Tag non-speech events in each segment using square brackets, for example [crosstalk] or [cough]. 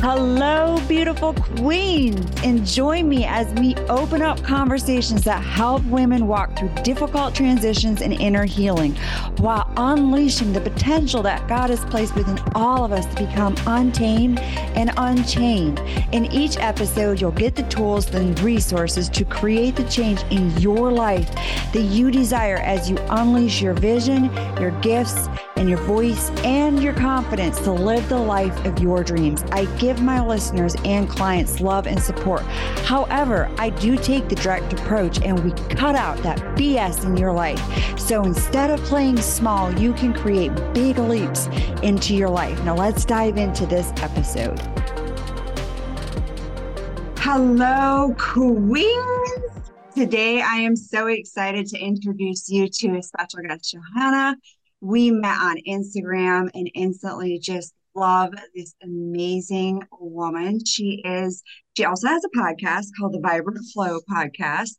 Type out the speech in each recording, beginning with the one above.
Hello, beautiful queens, and join me as we open up conversations that help women walk through difficult transitions and inner healing while unleashing the potential that God has placed within all of us to become untamed and unchained. In each episode, you'll get the tools and resources to create the change in your life that you desire as you unleash your vision, your gifts, and your voice and your confidence to live the life of your dreams. I give my listeners and clients love and support. However, I do take the direct approach and we cut out that BS in your life. So instead of playing small, you can create big leaps into your life. Now, let's dive into this episode. Hello, queens. Today, I am so excited to introduce you to a special guest, Johanna we met on Instagram and instantly just love this amazing woman. She is, she also has a podcast called the Vibrant Flow Podcast.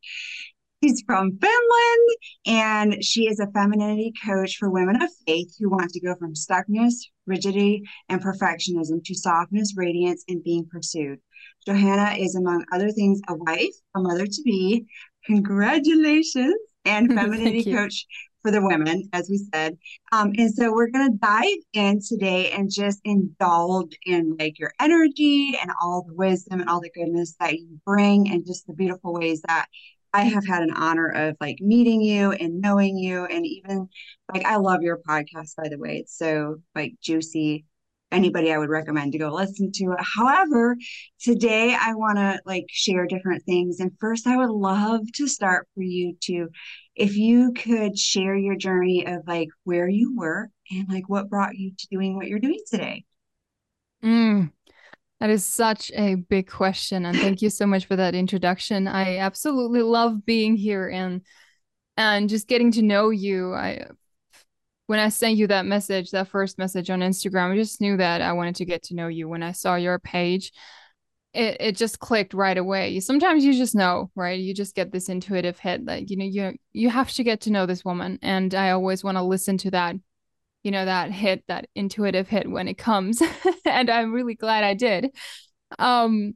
She's from Finland and she is a femininity coach for women of faith who want to go from stuckness, rigidity, and perfectionism to softness, radiance, and being pursued. Johanna is, among other things, a wife, a mother to be. Congratulations and [laughs] femininity coach for the women, as we said. Um, and so we're going to dive in today and just indulge in like your energy and all the wisdom and all the goodness that you bring and just the beautiful ways that I have had an honor of like meeting you and knowing you. And even like, I love your podcast, by the way. It's so like juicy anybody I would recommend to go listen to it. However, today I want to like share different things. And first, I would love to start for you to, if you could share your journey of like where you were and like what brought you to doing what you're doing today. Mm, that is such a big question. And thank you so much for that introduction. I absolutely love being here and and just getting to know you. I when I sent you that message, that first message on Instagram, I just knew that I wanted to get to know you. When I saw your page, it, it just clicked right away. Sometimes you just know, right? You just get this intuitive hit that you know, you you have to get to know this woman. And I always want to listen to that, you know, that hit, that intuitive hit when it comes. [laughs] and I'm really glad I did. Um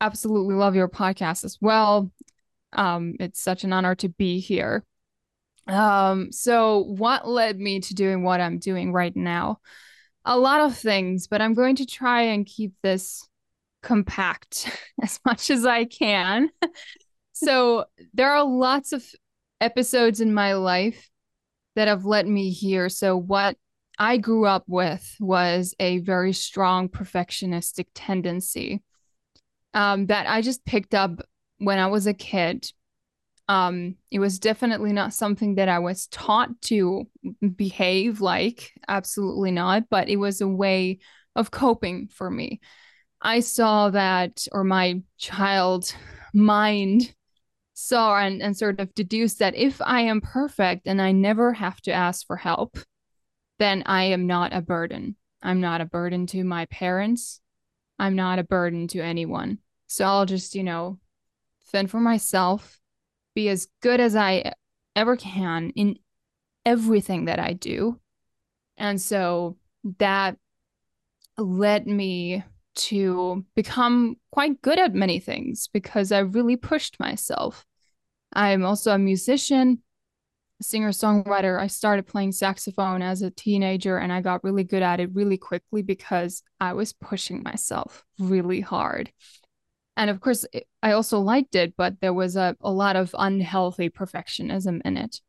absolutely love your podcast as well. Um, it's such an honor to be here. Um, so what led me to doing what I'm doing right now? A lot of things, but I'm going to try and keep this compact [laughs] as much as I can. [laughs] so there are lots of episodes in my life that have led me here. So what I grew up with was a very strong perfectionistic tendency um, that I just picked up when I was a kid um, it was definitely not something that I was taught to behave like, absolutely not, but it was a way of coping for me. I saw that, or my child mind saw and, and sort of deduced that if I am perfect and I never have to ask for help, then I am not a burden. I'm not a burden to my parents. I'm not a burden to anyone. So I'll just, you know, fend for myself be as good as I ever can in everything that I do. And so that led me to become quite good at many things because I really pushed myself. I'm also a musician, singer songwriter. I started playing saxophone as a teenager and I got really good at it really quickly because I was pushing myself really hard and of course i also liked it but there was a, a lot of unhealthy perfectionism in it.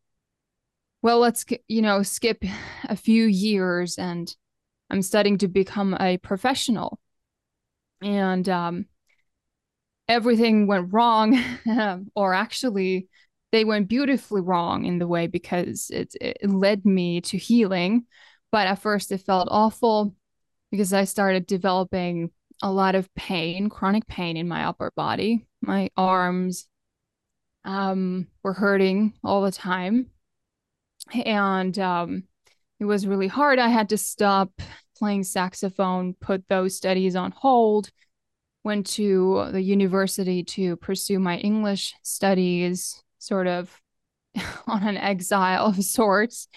Well let's you know skip [sighs] a few years and i'm studying to become a professional. And um, everything went wrong [laughs] or actually they went beautifully wrong in the way because it, it led me to healing. But at first it felt awful because i started developing a lot of pain, chronic pain in my upper body. My arms um, were hurting all the time. And um, it was really hard. I had to stop playing saxophone, put those studies on hold, went to the university to pursue my English studies, sort of [laughs] on an exile of sorts,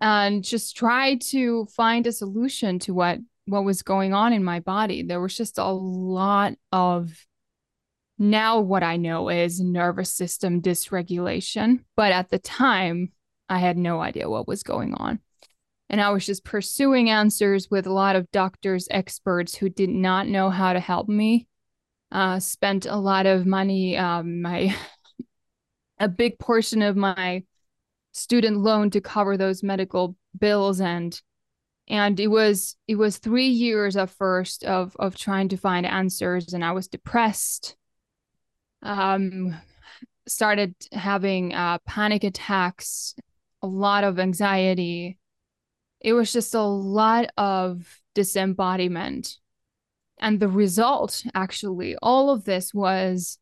and just try to find a solution to what what was going on in my body. There was just a lot of now what I know is nervous system dysregulation. But at the time, I had no idea what was going on. And I was just pursuing answers with a lot of doctors, experts who did not know how to help me. Uh, spent a lot of money, um, my [laughs] a big portion of my student loan to cover those medical bills and and it was it was three years at first of of trying to find answers and i was depressed. Um started having uh panic attacks a lot of anxiety. It was just a lot of disembodiment. And the result actually all of this was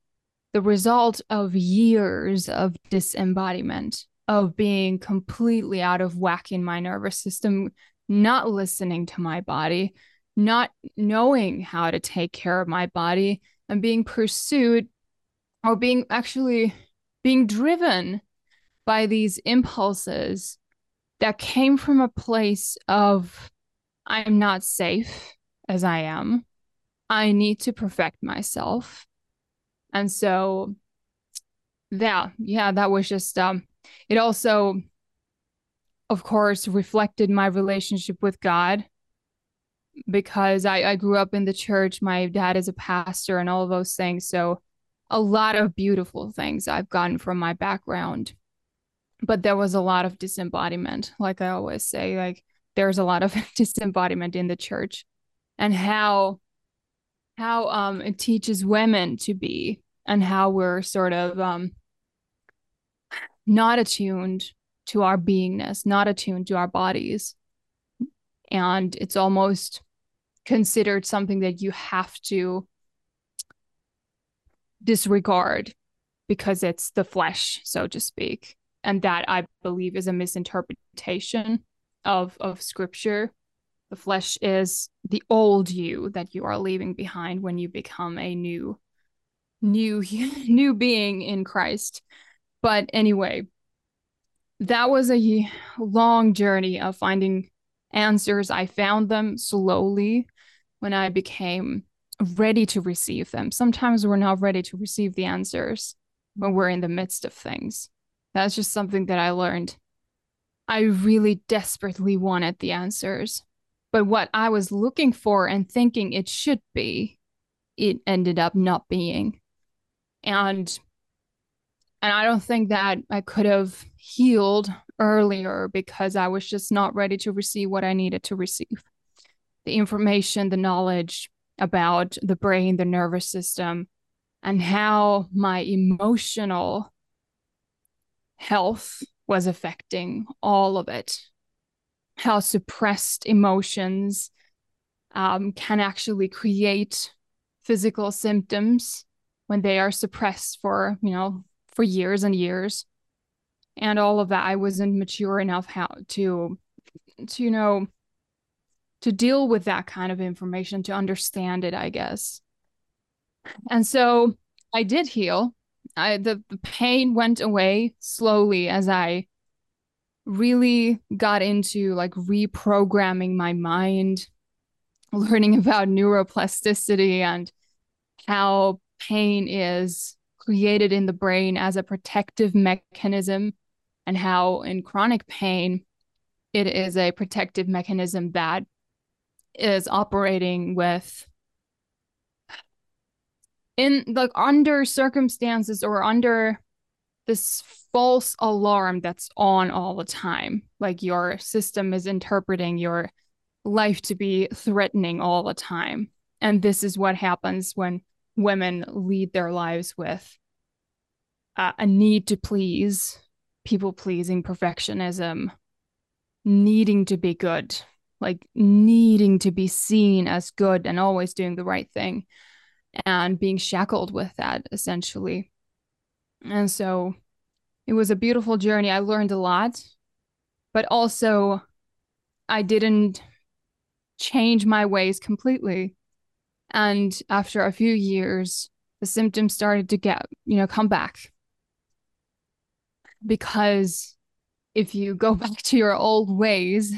the result of years of disembodiment of being completely out of whack in my nervous system not listening to my body, not knowing how to take care of my body, and being pursued or being actually being driven by these impulses that came from a place of I'm not safe as I am. I need to perfect myself. And so yeah, yeah, that was just um it also of course, reflected my relationship with God because I, I grew up in the church. My dad is a pastor and all those things. So, a lot of beautiful things I've gotten from my background. But there was a lot of disembodiment. Like I always say, like there's a lot of [laughs] disembodiment in the church and how how um it teaches women to be and how we're sort of um not attuned to our beingness, not attuned to our bodies. And it's almost considered something that you have to disregard because it's the flesh, so to speak. And that I believe is a misinterpretation of, of scripture. The flesh is the old you that you are leaving behind when you become a new new [laughs] new being in Christ. But anyway, that was a long journey of finding answers. I found them slowly when I became ready to receive them. Sometimes we're not ready to receive the answers when we're in the midst of things. That's just something that I learned. I really desperately wanted the answers. But what I was looking for and thinking it should be, it ended up not being. And and I don't think that I could have healed earlier because I was just not ready to receive what I needed to receive. The information, the knowledge about the brain, the nervous system, and how my emotional health was affecting all of it. How suppressed emotions um, can actually create physical symptoms when they are suppressed for, you know, for years and years and all of that i wasn't mature enough how to to you know to deal with that kind of information to understand it i guess. And so i did heal. I the, the pain went away slowly as i really got into like reprogramming my mind learning about neuroplasticity and how pain is created in the brain as a protective mechanism, and how in chronic pain, it is a protective mechanism that is operating with in like under circumstances or under this false alarm that's on all the time. Like your system is interpreting your life to be threatening all the time. And this is what happens when women lead their lives with uh, a need to please, people pleasing, perfectionism, needing to be good, like needing to be seen as good and always doing the right thing, and being shackled with that essentially. And so it was a beautiful journey. I learned a lot, but also I didn't change my ways completely. And after a few years, the symptoms started to get, you know, come back. Because if you go [laughs] back to your old ways,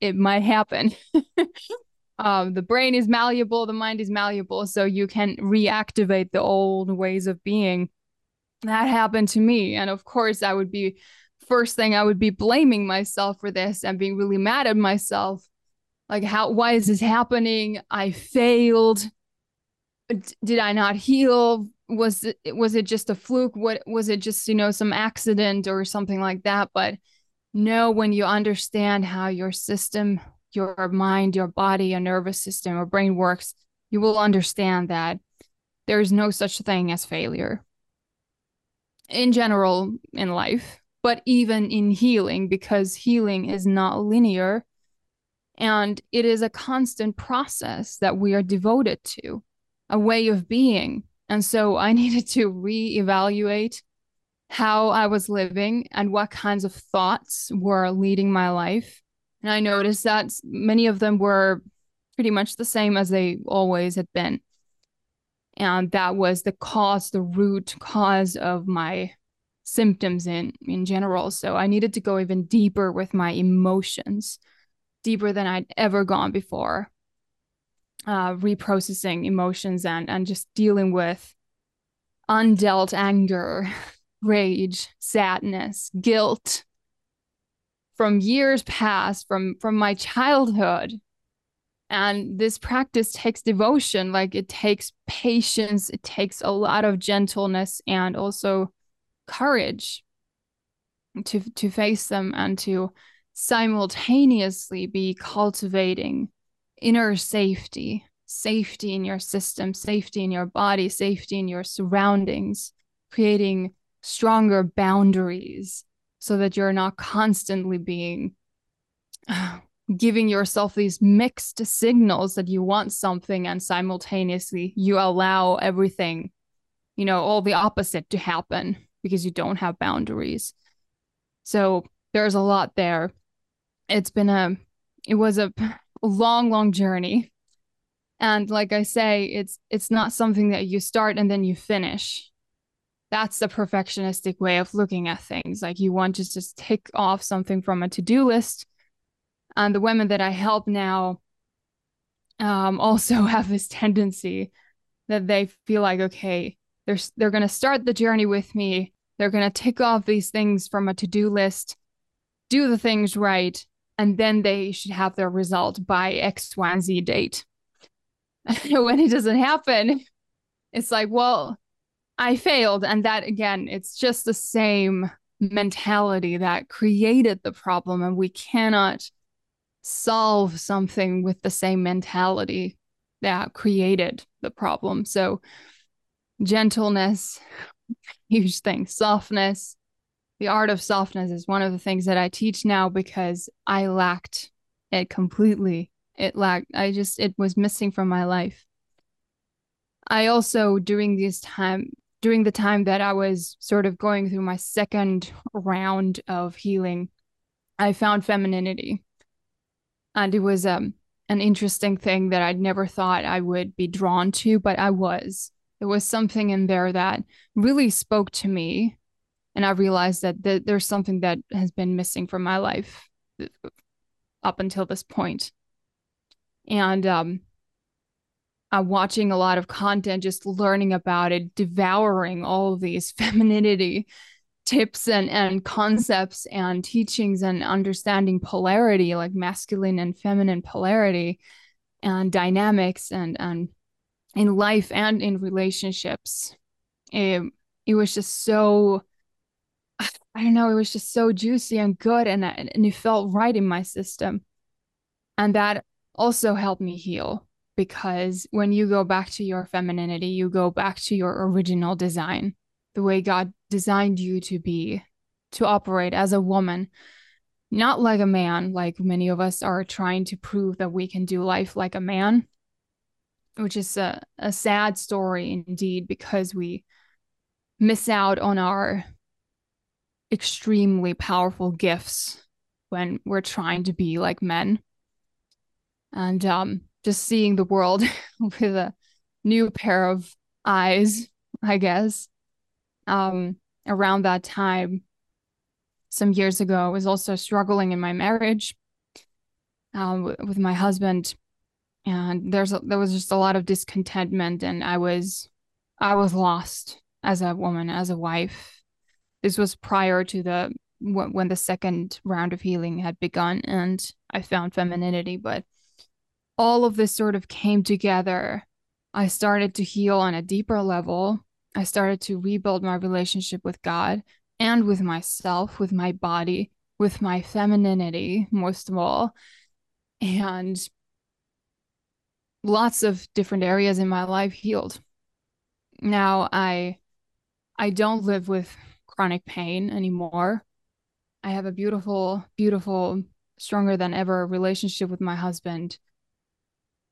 it might happen. [laughs] um, the brain is malleable, the mind is malleable, so you can reactivate the old ways of being. That happened to me. And of course, I would be, first thing, I would be blaming myself for this and being really mad at myself. Like, how, why is this happening? I failed. did I not heal? Was it, was it just a fluke? What was it just, you know, some accident or something like that? But no, when you understand how your system your mind, your body, your nervous system, or brain works, you will understand that there is no such thing as failure in general in life, but even in healing, because healing is not linear and it is a constant process that we are devoted to, a way of being. And so I [laughs] needed to reevaluate how I was living and what kinds of thoughts were leading my life and I noticed that many of them were pretty much the same as they always had been. And that was the cause, the root cause of my symptoms in in general. So I needed to go even deeper with my emotions, deeper than I'd ever gone before. Uh, reprocessing emotions and and just dealing with undealt anger, [laughs] rage, sadness, guilt, from years past from from my childhood. And this practice takes devotion like it takes patience it takes a lot of gentleness and also courage to to face them and to simultaneously be cultivating inner safety safety in your system safety in your body safety in your surroundings creating stronger boundaries so that you're not constantly being [sighs] giving yourself these mixed signals that you want something and simultaneously you allow everything you know all the opposite to happen because you don't have boundaries. So there's a lot there. It's been a it was a long long journey and like i say it's it's not something that you start and then you finish that's the perfectionistic way of looking at things. Like you want to just tick off something from a to do list. And the women that I help now um, [laughs] also have this tendency that they feel like, okay, they're they're going to start the journey with me. They're going to tick off these things from a to do list, do the things right, and then they should have their result by X, Y, and Z date. [laughs] when it doesn't happen, it's like, well, I failed. And that, again, it's just the same mentality that created the problem. And we cannot solve something with the same mentality that created the problem. So, gentleness, [laughs] huge thing, softness. The art of softness is one of the things that I teach now because I lacked it completely. It lacked, I just, it was missing from my life. I also, during this time, during the time that I was sort of going through my second round of healing, I found femininity. And it was um, an interesting thing that I'd never thought I would be drawn to, but I was. There was something in there that really spoke to me. And I realized that th- there's something that has been missing from my life up until this point. And um, uh, watching a lot of content, just learning about it, devouring all these [laughs] femininity tips and, and concepts and teachings and understanding polarity, like masculine and feminine polarity and dynamics and, and in life and in relationships. It, it was just so, [sighs] I don't know, it was just so juicy and good and, uh, and it felt right in my system. And that also helped me heal because when you go back to your femininity, you go back to your original design, the way God designed you to be, to operate as a woman, not like a man, like many of us are trying to prove that we can do life like a man, which is a, a sad story indeed, because we miss out on our extremely powerful gifts when we're trying to be like men. And um, just seeing the world [laughs] with a new pair of eyes, I guess. Um, around that time, some years ago, I was also struggling in my marriage um, with my husband. and there's a, there was just a lot of discontentment and I was I was lost as a woman as a wife this was prior to the when the second round of healing had begun and I found femininity but all of this sort of came together. I started to heal on a deeper level. I started to rebuild my relationship with God and with myself with my body with my femininity most of all. And lots of different areas in my life healed. Now I I don't live with chronic pain anymore. I have a beautiful, beautiful, stronger than ever relationship with my husband.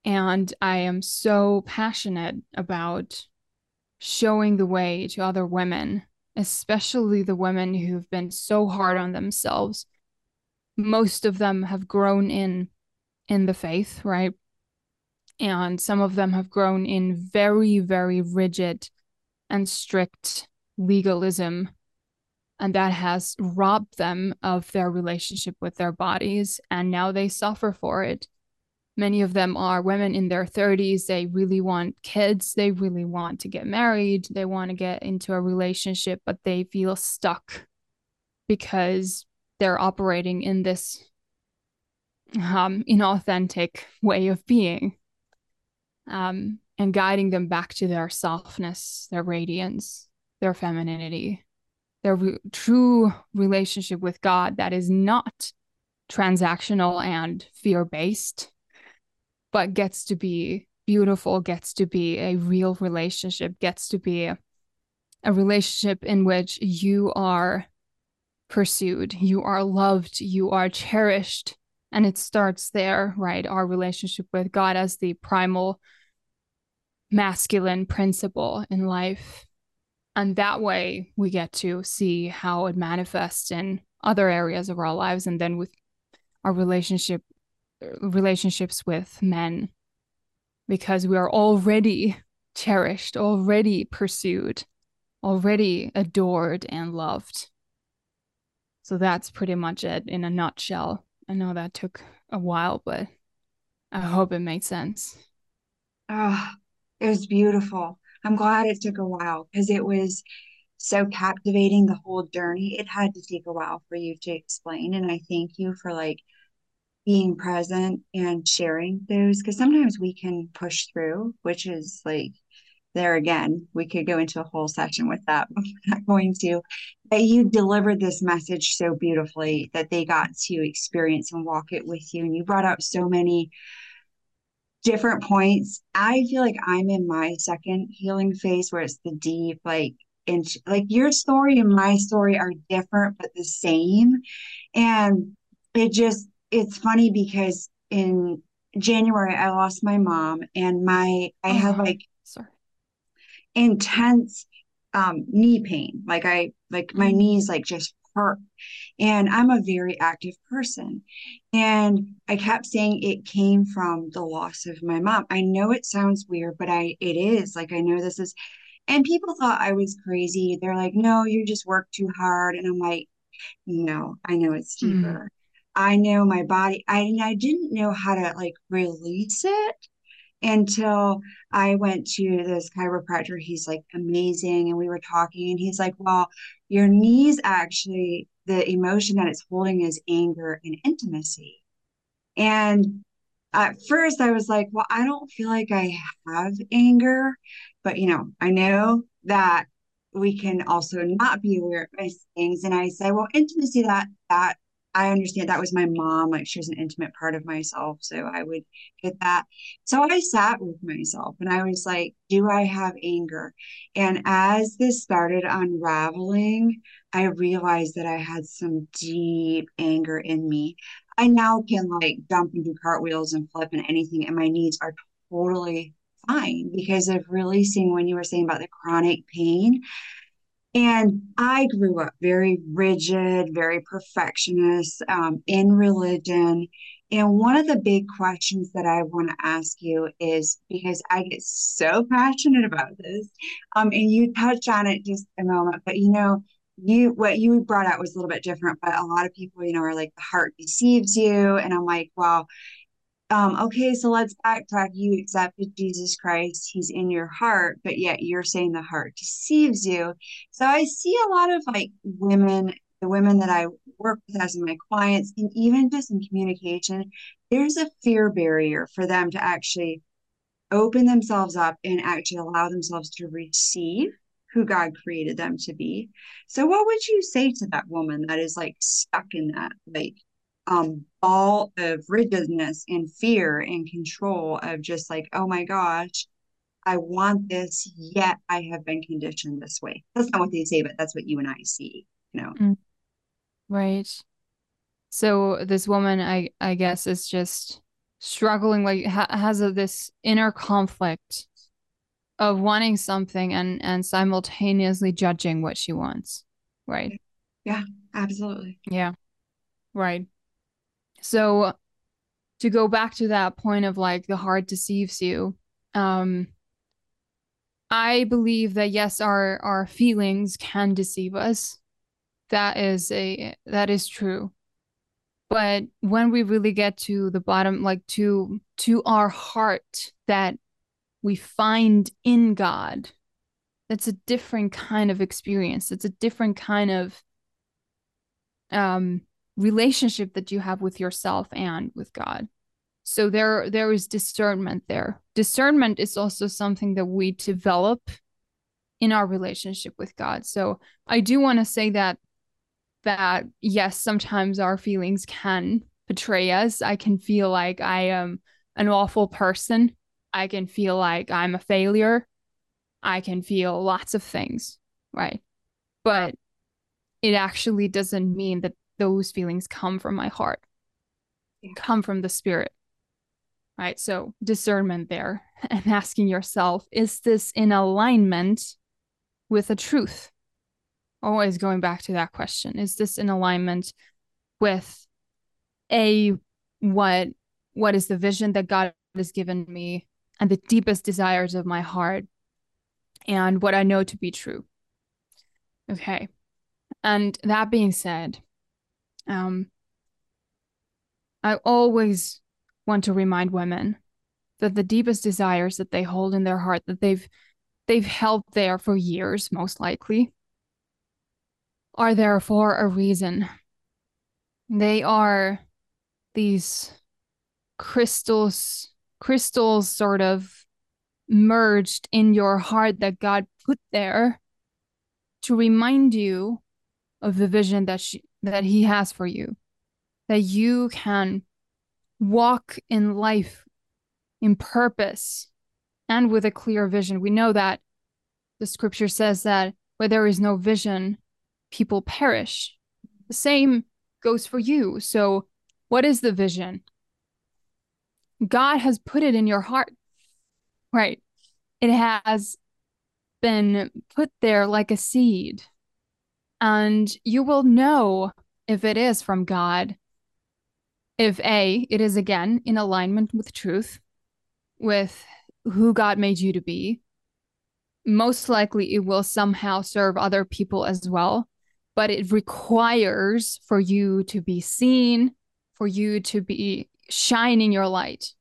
And I am so passionate about showing the way to other women, especially the women who've been so hard on themselves. Most of them have grown in in the faith, right? and some of them have grown in very, very rigid and strict legalism. And that has robbed them of their relationship with their bodies. And now they suffer for it. Many of them are women in their 30s. They really want kids. They really want to get married. They want to get into a relationship, but they feel stuck because they're operating in this um, inauthentic way of being um, and guiding them back to their softness, their radiance, their femininity, their re- true relationship with God that is not transactional and fear based, but gets to be beautiful, gets to be a real relationship, gets to be a, a relationship in which you are pursued, you are loved, you are cherished. And it starts there, right? Our relationship with God as the primal masculine principle in life. And that way we get to see how it manifests in other areas of our lives and then with our relationship relationships with men because we are already cherished, already pursued, already adored and loved. So that's pretty much it in a nutshell. I know that took a while, but I hope it made sense. Oh, it was beautiful. I'm glad it took a while because it was so captivating the whole journey. It had to take a while for you to explain. And I thank you for like being present and sharing those because sometimes we can push through, which is like there again, we could go into a whole session with that, [laughs] we're not going to. But you delivered this message so beautifully that they got to experience and walk it with you. And you brought up so many different points. I feel like I'm in my second healing phase where it's the deep, like, and like your story and my story are different but the same. And it just, it's funny because in January I lost my mom and my, I oh, had like sorry. intense um knee pain. Like I, like my mm. knees like just hurt. And I'm a very active person. And I kept saying it came from the loss of my mom. I know it sounds weird, but I it is. Like I know this is and people thought I was crazy. They're like, no, you just work too hard. And I'm like, no, I know it's mm-hmm. deeper. Mm. I know my body. I I didn't know how to like release it until I went to this chiropractor. He's like amazing. And we were talking, and he's like, Well, your knees actually, the emotion that it's holding is anger and intimacy. And at first, I was like, Well, I don't feel like I have anger. But, you know, I know that we can also not be aware of things. And I say, Well, intimacy, that, that I understand that was my mom. Like she was an intimate part of myself. So I would get that. So I sat with myself and I was like, do I have anger? And as this started unraveling, I realized that I had some deep anger in me. I now can like jump and do cartwheels and flip and anything, and my knees are totally fine because of releasing when you were saying about the chronic pain. And I grew up very rigid, very perfectionist um, in religion. And one of the big questions that I want to ask you is because I get so passionate about this, um, and you touched on it just a moment, but you know, you what you brought out was a little bit different. But a lot of people, you know, are like the heart deceives you, and I'm like, well, um, okay, so let's backtrack. You accepted Jesus Christ, He's in your heart, but yet you're saying the heart deceives you. So I see a lot of like women, the women that I work with as my clients, and even just in communication, there's a fear barrier for them to actually open themselves up and actually allow themselves to receive who God created them to be. So, what would you say to that woman that is like stuck in that, like, um, ball of rigidness and fear and control of just like, oh my gosh, I want this, yet I have been conditioned this way. That's not what they say, but that's what you and I see, you know. Mm. Right. So this woman, I I guess, is just struggling, like ha- has a, this inner conflict of wanting something and and simultaneously judging what she wants. Right. Yeah, absolutely. Yeah. Right. So to go back to that point of like the heart deceives you, um, I believe that yes, our our feelings can deceive us. That is a that is true. But when we really get to the bottom, like to to our heart that we find in God, that's a different kind of experience. It's a different kind of um relationship that you have with yourself and with God. So there there is discernment there. Discernment is also something that we develop in our relationship with God. So I do want to say that that yes, sometimes our feelings can betray us. I can feel like I am an awful person. I can feel like I'm a failure. I can feel lots of things, right? But it actually doesn't mean that those feelings come from my heart, come from the spirit. Right. So discernment there [laughs] and asking yourself, is this in alignment with the truth? Always going back to that question. Is this in alignment with a what what is the vision that God has given me and the deepest desires of my heart and what I know to be true? Okay. And that being said, um, I always want to remind women that the deepest desires that they hold in their heart that they've they've held there for years most likely are there for a reason. They are these crystals crystals sort of merged in your heart that God put there to remind you of the vision that she that he has for you that you can walk in life in purpose and with a clear vision. We know that the scripture says that where there is no vision people perish. The same goes for you. So what is the vision? God has put it in your heart right? It has been put there like a seed and you will know if it is from God. If A, it is again in alignment with truth, with who God made you to be. Most likely, it will somehow serve other people as well, but it requires for you to be seen, for you to be shining your light.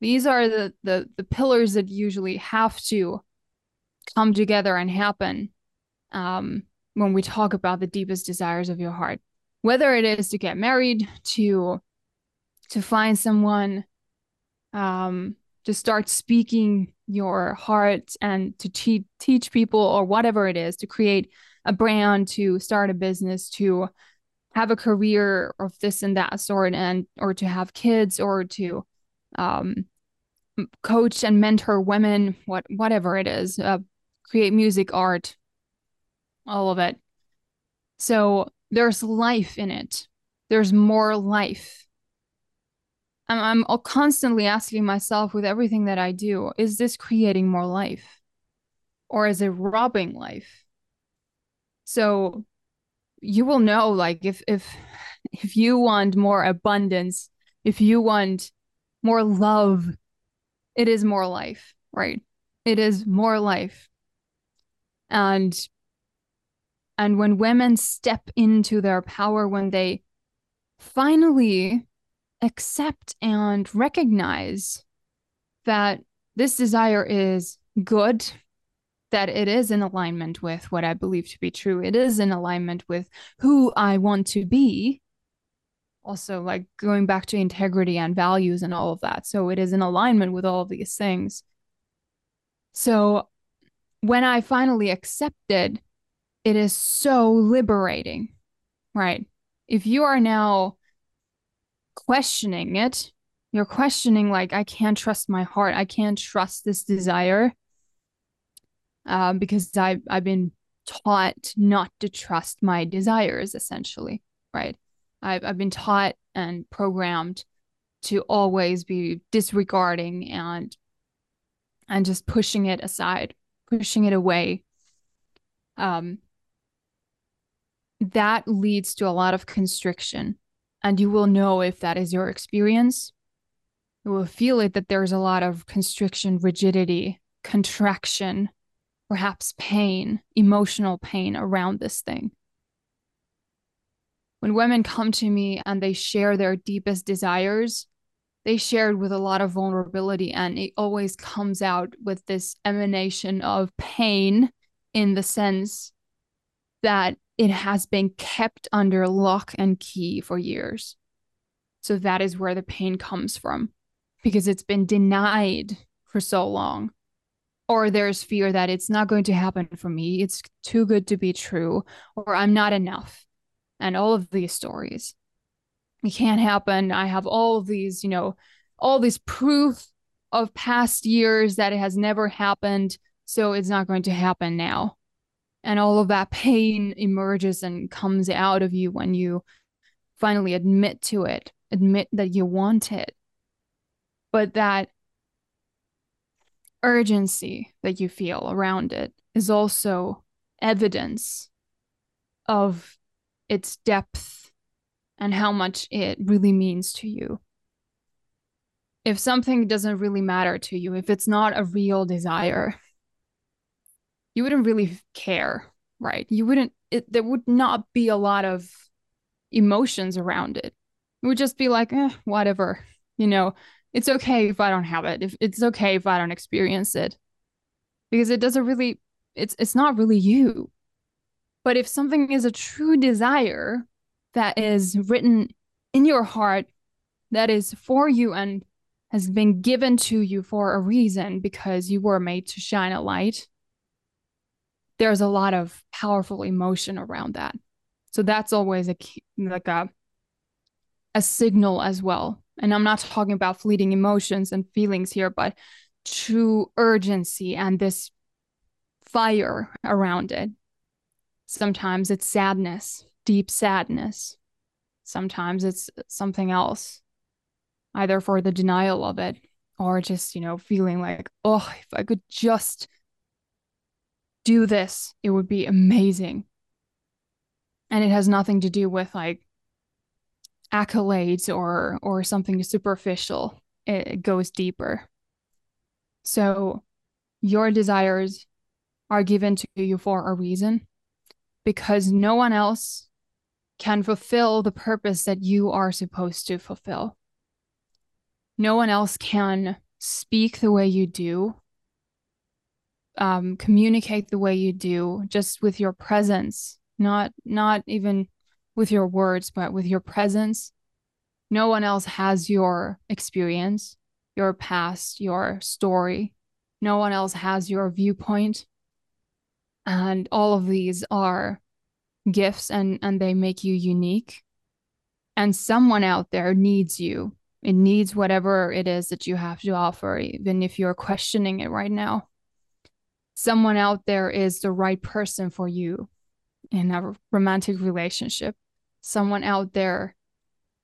These are the, the, the pillars that usually have to come together and happen um, when we talk about the deepest desires of your heart whether it is to get married to to find someone um to start speaking your heart and to te- teach people or whatever it is to create a brand to start a business to have a career of this and that sort and or to have kids or to um coach and mentor women what whatever it is uh, create music art all of it. So there's life in it. There's more life. I'm, I'm constantly asking myself with everything that I do, is this creating more life? Or is it robbing life? So you will know like if if if you want more abundance, if you want more love, it is more life, right? It is more life. And and when women step into their power, when they finally accept and recognize that this desire is good, that it is in alignment with what I believe to be true, it is in alignment with who I want to be. Also, like going back to integrity and values and all of that. So it is in alignment with all of these things. So when I finally accepted, it is so liberating, right? If you are now questioning it, you're questioning, like, I can't trust my heart, I can't trust this desire. Um, because I've I've been taught not to trust my desires, essentially, right? I've I've been taught and programmed to always be disregarding and and just pushing it aside, pushing it away. Um, that leads to a lot of constriction. And you will know if that is your experience. You will feel it that there's a lot of constriction, rigidity, contraction, perhaps pain, emotional pain around this thing. When women come to me and they share their deepest desires, they shared with a lot of vulnerability and it always comes out with this emanation of pain in the sense that it has been kept under lock and key for years. So that is where the pain comes from because it's been denied for so long. Or there's fear that it's not going to happen for me. It's too good to be true, or I'm not enough. And all of these stories it can't happen. I have all these, you know, all this proof of past years that it has never happened. So it's not going to happen now. And all of that [laughs] pain emerges and comes out of you when you finally admit to it, admit that you want it. But that urgency that you feel around it is also evidence of its depth and how much it really means to you. If something doesn't really matter to you, if it's not a real desire, you wouldn't really care, right? You wouldn't, it, there would not be a lot of emotions around it. It would just be like, eh, whatever, you know, it's okay if I don't have it. If it's okay if I don't experience it. Because it doesn't really, it's it's not really you. But if something is a true desire, that is written in your heart that is for you and has been given to you for a reason because you were made to shine a light there's a lot of powerful emotion around that. So that's always a key, like a a signal as well. And i'm not talking about fleeting emotions and feelings here but true urgency and this fire around it. Sometimes it's sadness deep sadness. Sometimes it's something else, either for the denial of it or just, you know, feeling like, oh, if I could just do this, it would be amazing. And it has nothing to do with like accolades or or something superficial. It, goes deeper. So your desires are given to you for a reason because no one else can fulfill the purpose that you are supposed to fulfill. No one else can speak the way you do, um, communicate the way you do, just with your presence, not not even with your words, but with your presence. No one else has your experience, your past, your story. No one else has your viewpoint. And all of these are gifts and and they make you unique and someone out there needs you it needs whatever it is that you have to offer even if you're questioning it right now someone out there is the right person for you in a romantic relationship. Someone out there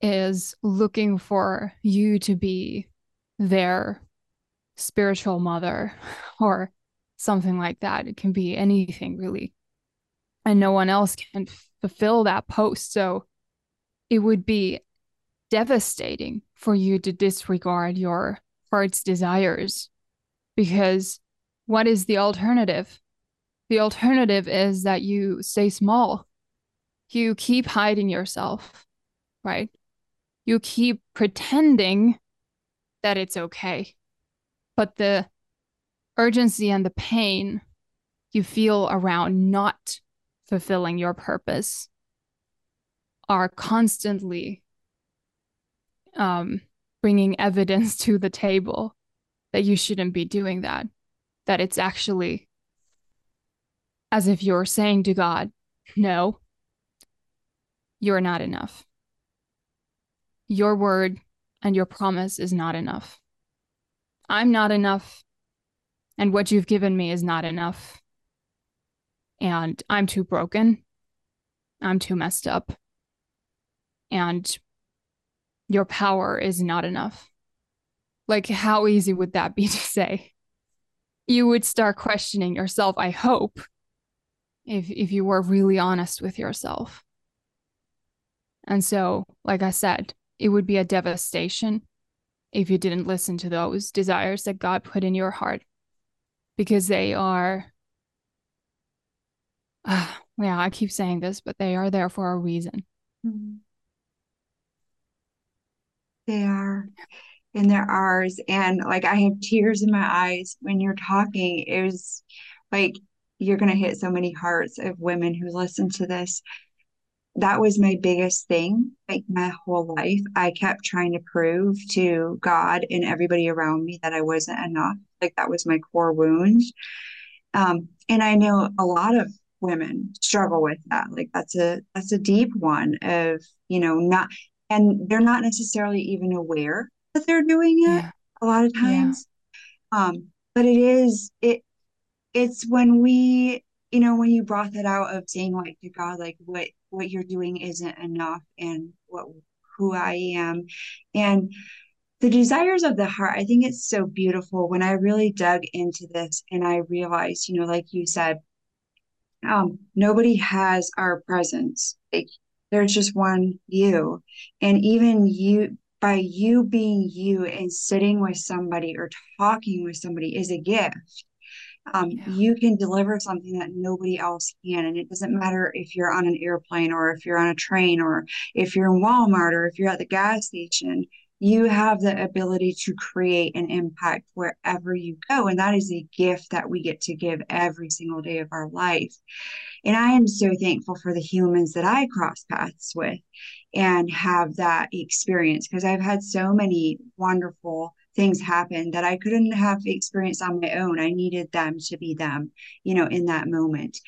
is looking for you to be their spiritual mother [laughs] or something like that. It can be anything really. And no one else can fulfill that post. So it would be devastating for you to disregard your heart's desires because what is the alternative? The alternative is that you stay small. You keep hiding yourself, right? you keep pretending that it's okay. But the urgency and the pain you feel around not fulfilling your purpose are constantly um, bringing evidence [laughs] to the table that you shouldn't be doing that, that it's actually as if you're saying to God, no, you're not enough. Your word and your promise is not enough. I'm not enough. And what you've given me is not enough. And I'm too broken. I'm too messed up. And your power is not enough. Like, how easy would that be [laughs] to say? You would start questioning yourself, I hope, if if you were really honest with yourself. And so, like I said, it would be a devastation if you didn't listen to those desires that God put in your heart because they are uh, yeah, I keep saying this, but they are there for a reason. Mm-hmm. They are and they're ours. And like I have tears in my eyes when you're talking. It was like you're to hit so many hearts of women who listen to this. That was my biggest thing, like my whole life. I kept trying to prove to God and everybody around me that I wasn't enough. Like that was my core wound. Um, and I know a lot of women struggle with that. Like that's a that's a deep one of you know not, and they're not necessarily even aware that they're doing it yeah. a lot of times. Yeah. Um, but it is it it's when we you know when you brought that out of saying like to god like what what you're doing isn't enough and what who i am and the desires of the heart i think it's so beautiful when i really dug into this and i realized you know like you said um nobody has our presence like there's just one you and even you by you being you and sitting with somebody or talking with somebody is a gift um, yeah. you can deliver something that nobody else can. And it doesn't matter if you're on an airplane or if you're on a train or if you're in Walmart or if you're at the gas station. You have the ability to create an impact wherever you go. And that is a gift that we get to give every single day of our life. And I am so thankful for the humans that I cross paths with and have that experience because I've had so many wonderful things happen that I couldn't have experienced on my own. I needed them to be them, you know, in that moment.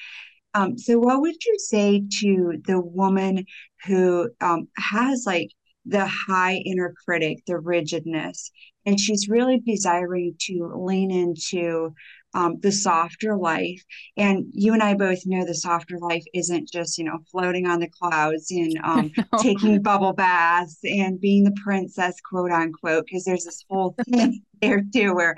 Um, so, what would you say to the woman who um, has like the high inner critic, the rigidness, and she's really desiring to lean into um, the softer life. And you and I both know the softer life isn't just, you know, floating on the clouds and [laughs] um, taking bubble baths and being the princess, quote unquote, because there's this whole [laughs] thing there too where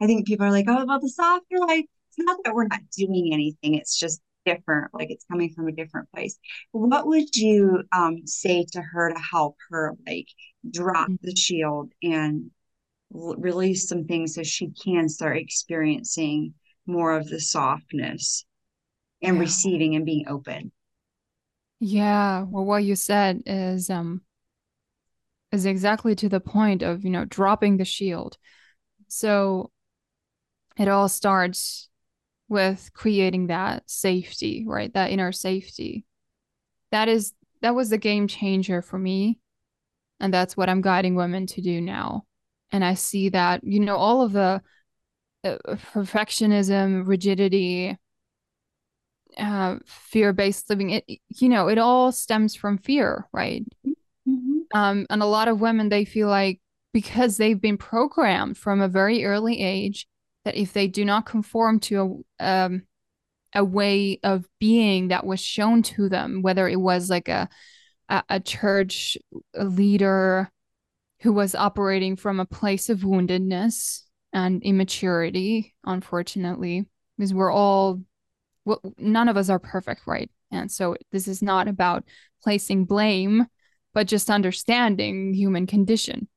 I think people are like, oh, about the softer life. It's not that we're not doing anything, it's just different, like it's coming from a different place. What would you um, say to her to help her, like, drop mm-hmm. the shield and release some things so she can start experiencing more of the softness and yeah. receiving and being open yeah well what you said is um is exactly to the point of you know dropping the shield so it all starts with creating that safety right? That inner safety. That is that was the game changer for me. And that's what i'm guiding women to do now. And i see that you know all of the uh, perfectionism rigidity uh, fear-based living it you know it all stems from fear right? Mm-hmm. um, and a lot of women they feel like because they've been programmed from a very early age that if they do not conform to a um, a way of being that was shown to them whether it was like a a, a church leader who was operating from a place of woundedness and immaturity, unfortunately, because we're all, well, none of us are perfect, right? And so this is not about placing blame, but just understanding human condition.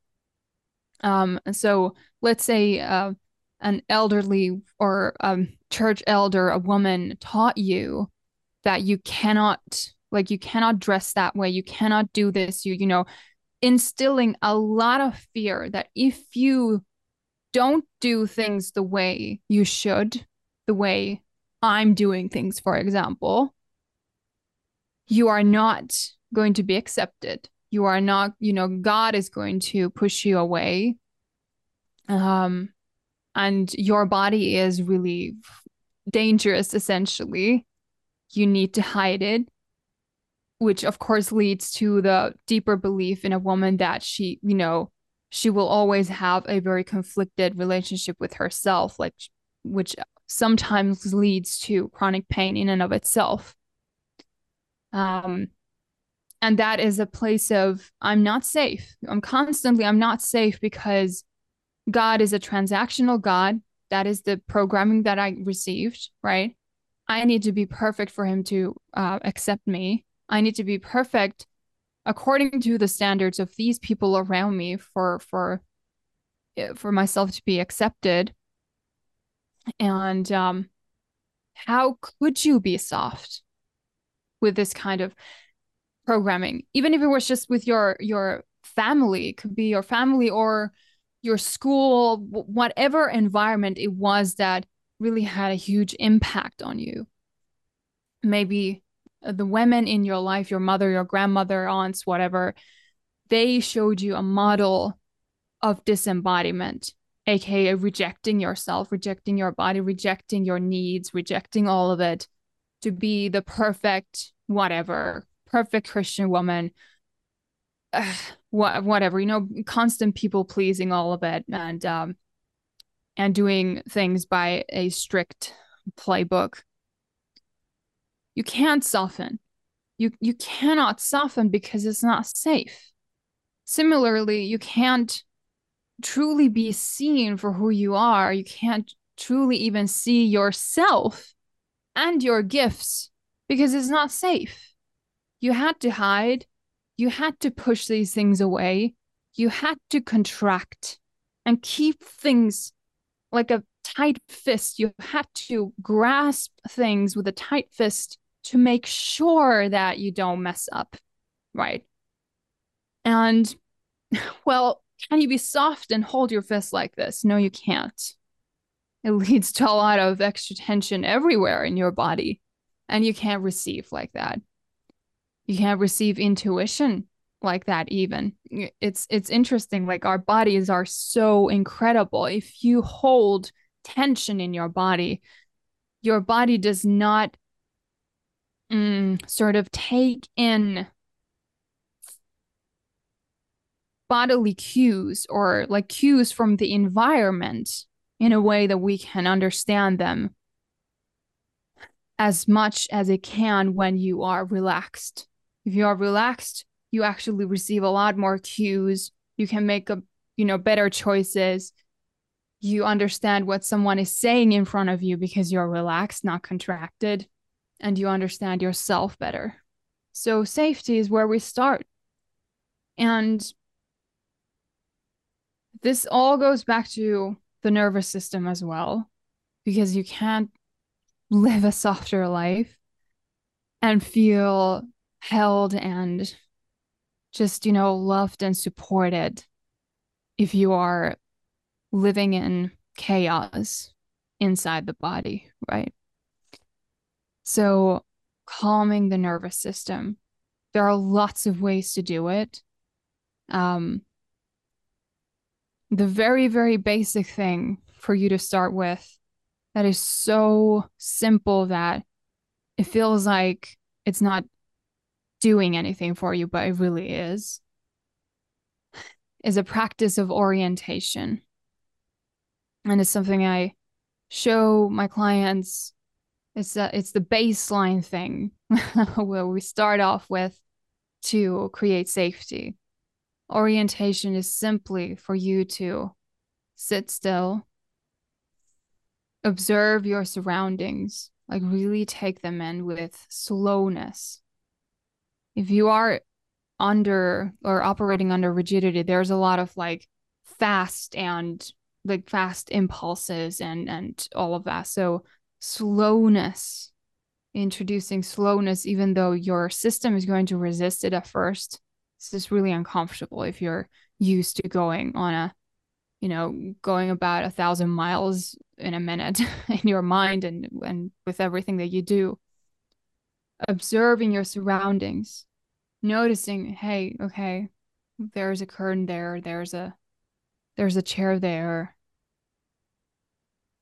Um, so let's say uh, an elderly or um, church elder, a woman taught you that you cannot, like, you cannot dress that way, you cannot do this, you, you know, instilling a lot of fear that if you don't do things the way you should, the way I'm doing things, for example, you are not going to be accepted. You are not, you know, God is going to push you away. Um, and your body is really dangerous, essentially. You need to hide it, which of course leads to the deeper belief in a woman that she, you know, she will always have a very conflicted relationship with herself, like, which sometimes leads to chronic pain in and of itself. Um, and that is a place of I'm not safe. I'm constantly I'm not safe because God is a transactional God. That is the programming that I received, right? I need to be perfect for him to uh, accept me. I need to be perfect according to the standards of these people around me for for for myself to be accepted. And um, how could you be soft with this kind of programming? Even if it was just with your your family, it could be your family or your school, whatever environment it was that really had a huge impact on you. Maybe uh, the women in your life, your mother, your grandmother, aunts, whatever, they showed you a model of disembodiment, aka rejecting yourself, rejecting your body, rejecting your needs, rejecting all of it to be the perfect, whatever, perfect Christian woman uh, what whatever you know constant people pleasing all of it and um and doing things by a strict playbook. You can't soften. You you cannot soften because it's not safe. Similarly you can't truly be seen for who you are. You can't truly even see yourself and your gifts because it's not safe. You had to hide you had to push these things away. You had to contract and keep things like a tight fist. You had to grasp things with a tight fist to make sure that you don't mess up. Right. And [laughs] well, can you be soft and hold your fist like this? No, you can't. It [laughs] leads to a lot of extra tension everywhere in your body, and you can't receive like that you can't receive intuition like that even. It's it's interesting like our bodies are so incredible. If you hold tension in your body your body does not mm, sort of take in bodily cues or like cues from the environment in a way that we can understand them as much as it can when you are relaxed if you are relaxed, you actually receive a lot more cues. You can make a, you know, better choices. You understand what someone is saying in front of you because you're relaxed, not contracted, and you understand yourself better. So safety is where we start. And this all goes back to the nervous system as well, because you can't live a softer life and feel held and just, you know, loved and supported if you are living in chaos inside the body, right? So, calming the nervous system. There are lots of ways to do it. Um, the very, very basic thing for you to start with that is so simple that it feels like it's not doing anything for you, but it really is, is a practice of orientation. And it's something I show my clients. It's a, it's the baseline thing [laughs] where we start off with to create safety. Orientation is simply for you to sit still, observe your surroundings, like really take them in with slowness if you are under or operating under rigidity, there's a lot of like fast and like fast impulses and and all of that. So slowness, introducing slowness, even though your system is going to resist it at first, this just really uncomfortable if you're used to going on a you know going about a thousand miles in a minute [laughs] in your mind and and with everything that you do observing your surroundings noticing hey okay there's a curtain there there's a there's a chair there.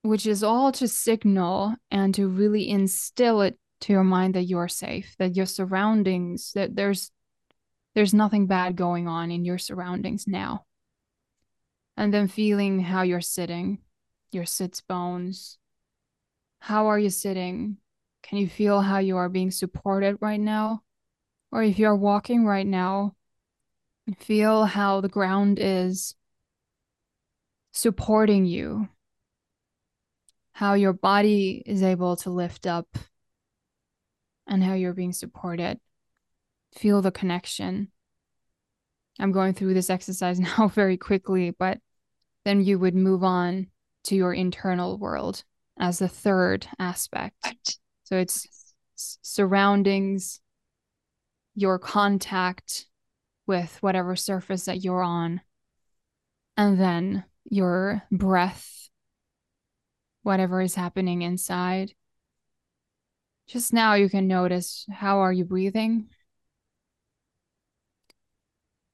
Which is all to signal and to really instill it to your mind that you're safe that your surroundings that there's there's nothing bad going on in your surroundings now. And then feeling how you're sitting your sits bones. How are you sitting can you feel how you are being supported right now or if you're walking right now feel how the ground is supporting you how your body is able to lift up and how you're being supported. Feel the connection. I'm going through this exercise [laughs] now very quickly, but then you would move on to your internal world as the third aspect. So it's surroundings, your contact with whatever surface that you're on, and then your breath, whatever is happening inside, just now you can notice how are you breathing?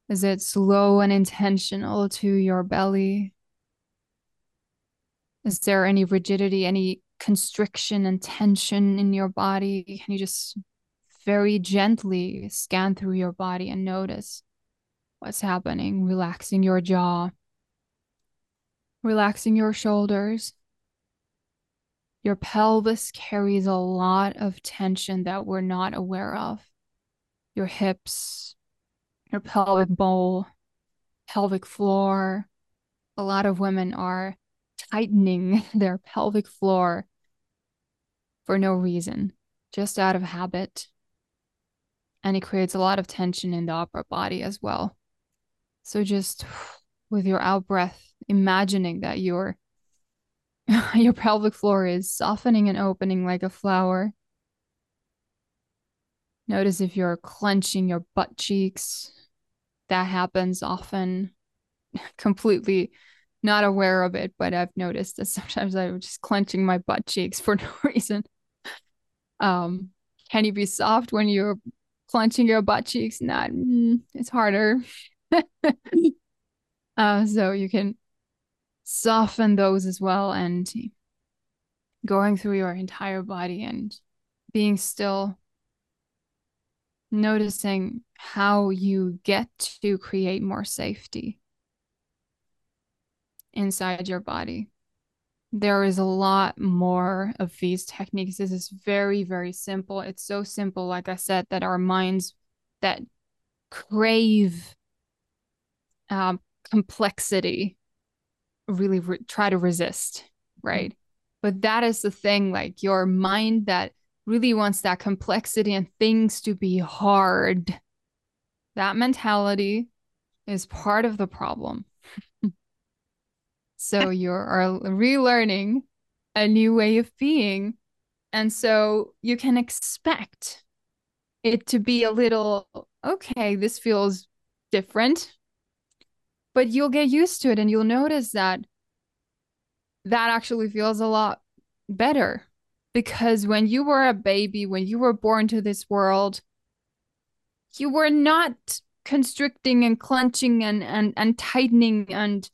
Is it slow and intentional to your belly? Is there any rigidity, any constriction and tension in your body? Can you just very gently scan through your body and notice what's happening? Relaxing your jaw, relaxing your shoulders, your pelvis carries a lot of tension that we're not aware of. Your hips, your pelvic bowl, pelvic floor. A lot of women are tightening [laughs] their pelvic floor for no reason, just out of habit. And it creates a lot of tension in the upper body as well. So, just [sighs] with your out breath, imagining that you're [laughs] your pelvic floor is softening and opening like a flower. Notice if you're clenching your butt cheeks. That happens often. [laughs] Completely not aware of it, but I've noticed that sometimes I'm just clenching my butt cheeks for [laughs] no reason. Um, can you be soft when you're clenching your butt cheeks? Not, mm, it's harder. [laughs] uh, so you can soften those as well and going through your entire body and being still noticing how you get to create more safety inside your body. There is a lot more of these techniques. This is very, very simple. It's so simple, like I said, that our minds that crave um, complexity really re- try to resist, right? Mm-hmm. But that is the thing, like your mind that really wants that complexity and things to be hard. That mentality is part of the problem. So you are relearning a new way of being. And so you can expect it to be a little, okay, this feels different but you'll get used to it and you'll notice that that actually feels a lot better because when you were a baby when you were born to this world you were not constricting and clenching and and and tightening and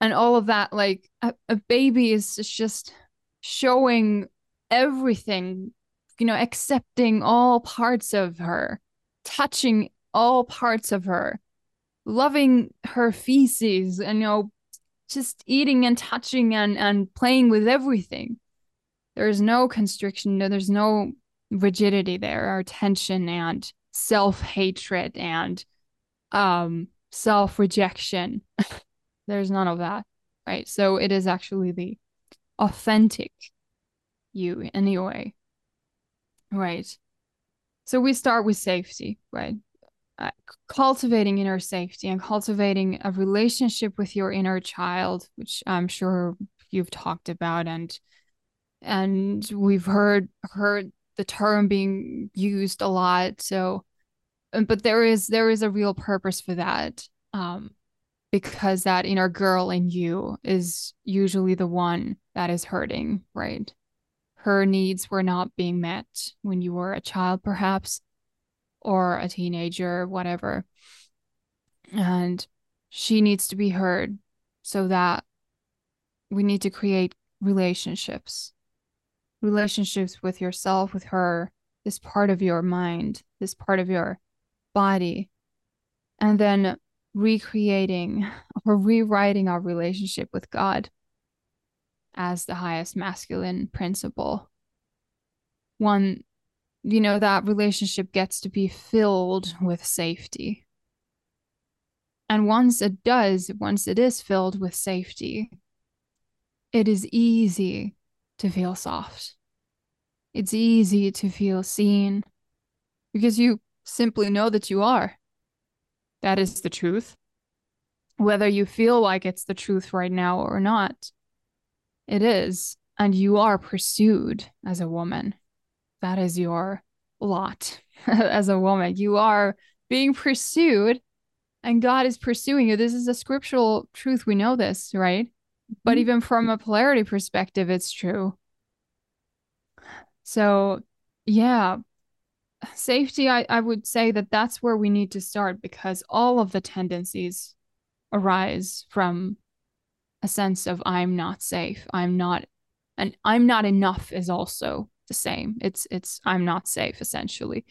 and all of that like a, a baby is just showing everything you know accepting all parts of her touching all parts of her loving her feces and you know just eating and touching and and playing with everything. There's no constriction there's no rigidity there or tension and self-hatred and um self-rejection [laughs] there's none of that right? So it is actually the authentic you anyway right? So we start with safety right? Uh, cultivating inner safety and cultivating a relationship with your inner child which i'm sure you've talked about and and we've heard heard the term being used a lot. So but there is there is a real purpose for that um because that inner girl in you is usually the one that is hurting right? Her needs were not being met when you were a child perhaps or a teenager whatever. And she needs to be heard so that we need to create relationships. Relationships with yourself with her this part of your mind this part of your body. And then recreating or rewriting our relationship with God as the highest masculine principle. One, you know, that relationship gets to be filled with safety. And once it does, once it is filled with safety, it is easy to feel soft. It's easy to feel seen because you simply know that you are. That is the truth. Whether you feel like it's the truth right now or not, it is. And you are pursued as a woman. That is your lot [laughs] as a woman. You are being pursued and God is pursuing you. This is a scriptural truth. We know this, right? Mm-hmm. But even from a polarity perspective, it's true. So, yeah, safety, I, I would say that that's where we need to start because all of the tendencies arise from a sense of I'm not safe. I'm not, and I'm not enough is also the same. It's, it's, I'm not safe essentially.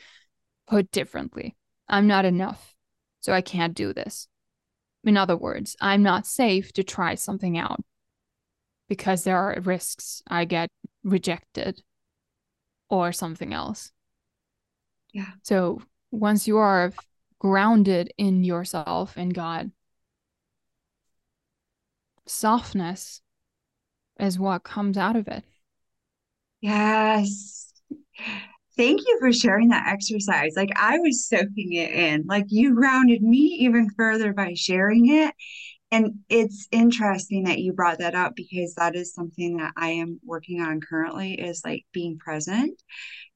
Put differently, I'm not enough. So I can't do this. In other words, I'm not safe to try something out because there are risks I get rejected or something else. Yeah. So once you are grounded in yourself and God, softness is what comes out of it. Yes. Thank you for sharing that exercise. Like I was soaking it in. Like you grounded me even further by sharing it. And it's interesting that you brought that up because that is something that I am working on currently is like being present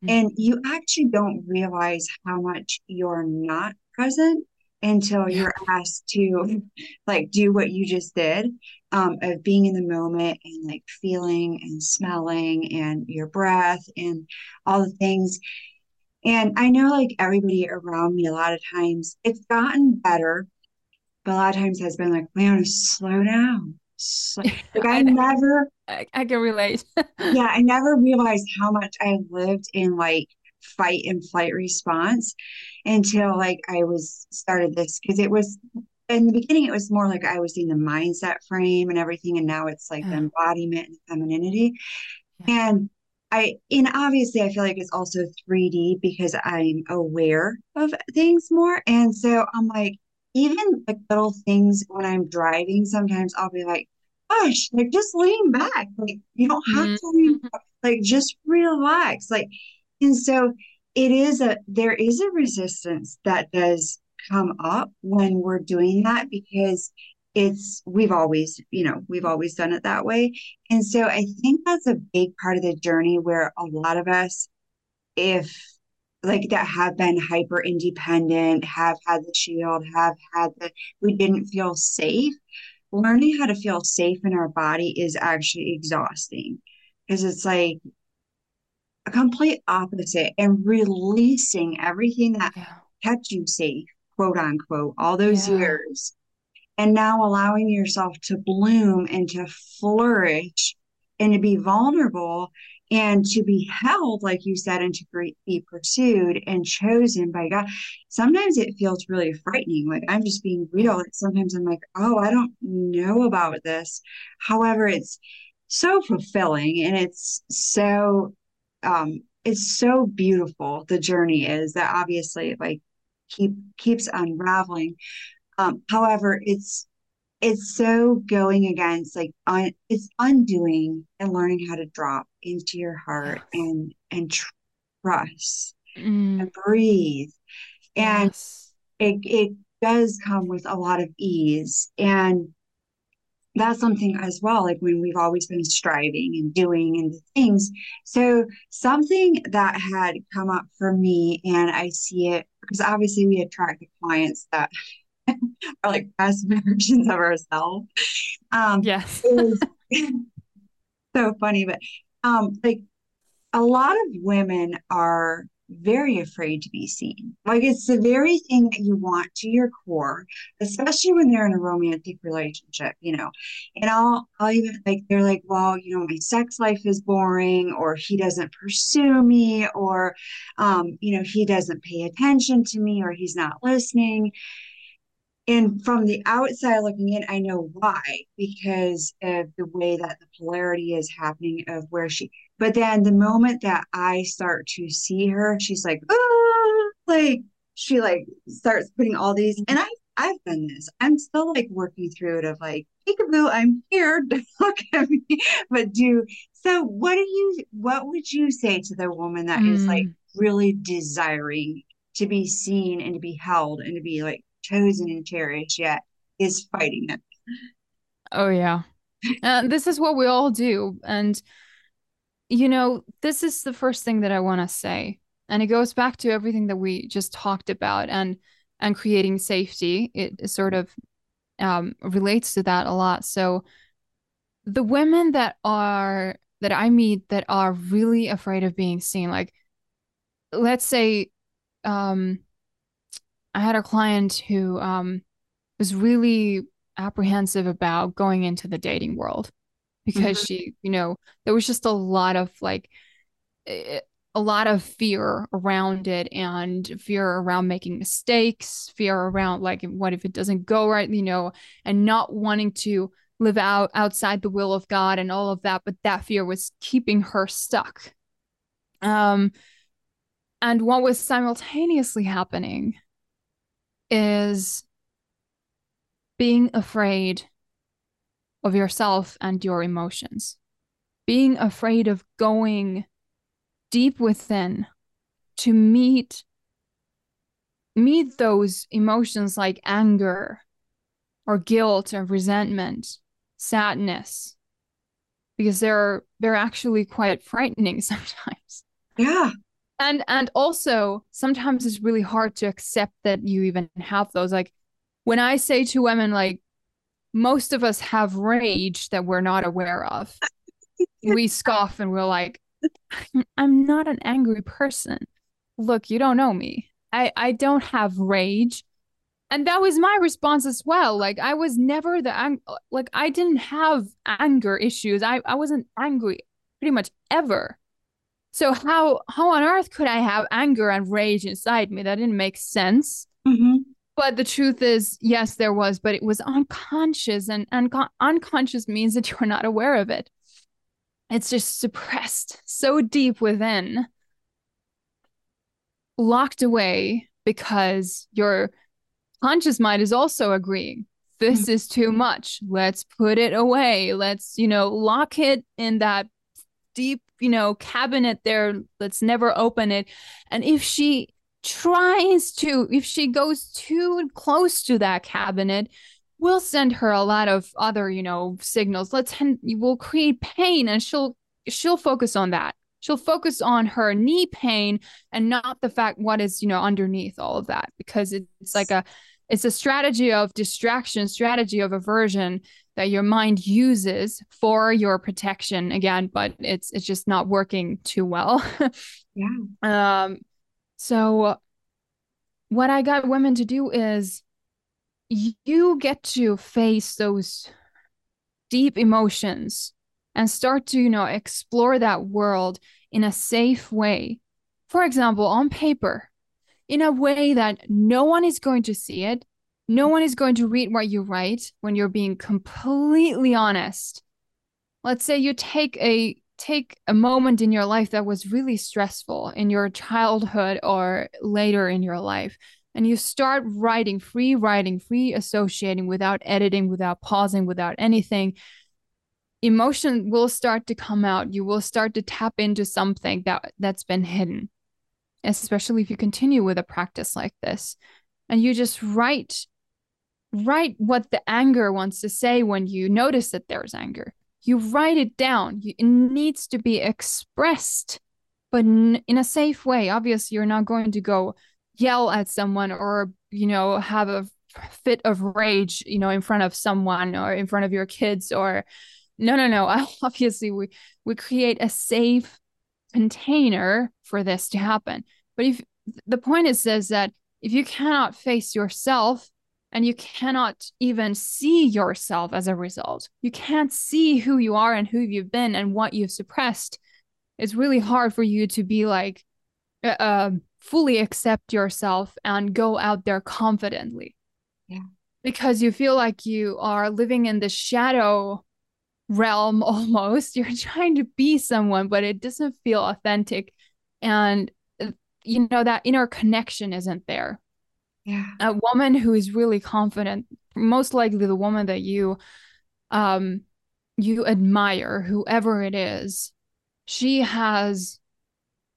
Mm-hmm. And you actually don't realize how much you're not present until you're asked to like do what you just did um, of being in the moment and like feeling and smelling and your breath and all the things. And I know like everybody around me, a lot of times it's gotten better, but a lot of times has been like, man, slow down. [laughs] Like I, I never I, I can relate. [laughs] yeah, I never realized how much I lived in like fight and flight response until like I was started this because it was in the beginning it was more like I was in the mindset frame and everything, and now it's like the embodiment and femininity. Yeah. And I and obviously I feel like it's also 3D because I'm aware of things more. And so I'm like, even like little things when I'm driving, sometimes I'll be like, gosh, like just lean back. Like you don't have mm-hmm. to lean back. like just relax. Like and so it is a there is a resistance that does come up when we're doing that because it's we've always you know we've always done it that way and so i think that's a big part of the journey where a lot of us if like that have been hyper independent have had the shield have had the we didn't feel safe learning how to feel safe in our body is actually exhausting because it's like a complete opposite and releasing everything that yeah. kept you safe, quote unquote, all those yeah. years. And now allowing yourself to bloom and to flourish and to be vulnerable and to be held, like you said, and to be pursued and chosen by God. Sometimes it feels really frightening. Like I'm just being real. Sometimes I'm like, oh, I don't know about this. However, it's so fulfilling and it's so um it's so beautiful the journey is that obviously like keep keeps unraveling um however it's it's so going against like un, it's undoing and learning how to drop into your heart and and trust mm. and breathe and yes. it it does come with a lot of ease and that's something as well like when we've always been striving and doing and the things so something that had come up for me and i see it because obviously we attract the clients that [laughs] are like best [laughs] versions of ourselves um yes [laughs] so funny but um like a lot of women are very afraid to be seen. Like it's the very thing that you want to your core, especially when they're in a romantic relationship, you know. And I'll I'll even like they're like, well, you know, my sex life is boring, or he doesn't pursue me, or um, you know, he doesn't pay attention to me, or he's not listening. And from the outside looking in, I know why, because of the way that the polarity is happening of where she but then the moment that I start to see her, she's like, oh, like she like starts putting all these, and I I've done this. I'm still like working through it of like, peekaboo, I'm here. [laughs] Look at me. But do so what do you what would you say to the woman that mm. is like mm. really desiring to be seen and to be held and to be like chosen and cherished yet is fighting it? Oh yeah. Uh, [laughs] this is what we all do. And you know, this is the first thing that I want to say. And it goes back to everything that we just talked about and and creating safety. It sort of um, relates to that a lot. So the women that are that I meet that are really afraid of being seen, like let's say um, I had a client who um, was really apprehensive about going into the dating world because mm-hmm. she, you know, there was just a lot of like a lot of fear around it and fear around making mistakes, fear around like what if it doesn't go right, you know, and not wanting to live out outside the will of God and all of that, but that fear was keeping her stuck. Um and what was simultaneously happening is being afraid of yourself and your emotions. Being afraid of going deep within to meet meet those emotions like anger or guilt or resentment, sadness because they're they're actually quite frightening [laughs] sometimes. Yeah. And and also sometimes it's really hard to accept that you even have those like when I say to women like most of us have rage that we're not aware of. [laughs] we scoff and we're like, I'm not an angry person. Look, you don't know me. I, I don't have rage. And that was my response as well. Like I was never the ang- like I didn't have anger issues. I, I wasn't angry pretty much ever. So how how on earth could I have anger and rage inside me? That didn't make sense. Mm-hmm. But the truth is, yes, there was, but it was unconscious, and unco- unconscious means that [laughs] you're not aware of it. It's just suppressed so deep within, locked away because your conscious mind is also agreeing this mm-hmm. is too much. Let's put it away. Let's, you know, lock it in that deep, you know, cabinet there. Let's never open it. And if she tries to, if she goes too close to that cabinet, we'll send her a lot of other, you know, signals. Let's, we'll create pain and she'll, she'll focus on that. She'll focus on her knee pain and not the fact what is, you know, underneath all of that because it's like a, it's a strategy of distraction, strategy of aversion that your mind uses for your protection again, but it's it's just not working too well. [laughs] yeah. Um so, what I got women to do is you get to face those deep emotions and start to, you know, explore that world in a safe way. For example, on paper, in a way that no one is going to see it. No one is going to read what you write when you're being completely honest. Let's say you take a take a moment in your life that was really stressful in your childhood or later in your life and you start writing free writing free associating without editing without pausing without anything emotion will start to come out you will start to tap into something that that's been hidden especially if you continue with a practice like this and you just write write what the anger wants to say when you notice that there's anger. You write it down. it needs to be expressed, but in, in a safe way. Obviously, you're not going to go yell at someone or, you know, have a fit of rage, you know, in front of someone or in front of your kids or no, no, no. [laughs] Obviously, we we create a safe container for this to happen. But if the point is is that if you cannot face yourself and you cannot even see yourself as a result, you can't see who you are and who you've been and what you've suppressed. It's really hard for you to be like uh, um, fully accept yourself and go out there confidently. Yeah. Because you feel like you are living in the shadow realm [laughs] almost. You're trying to be someone, but it doesn't feel authentic. And, uh, you know, that inner connection isn't there. Yeah. A woman who is really confident, most likely the woman that you, um, you admire, whoever it is, she has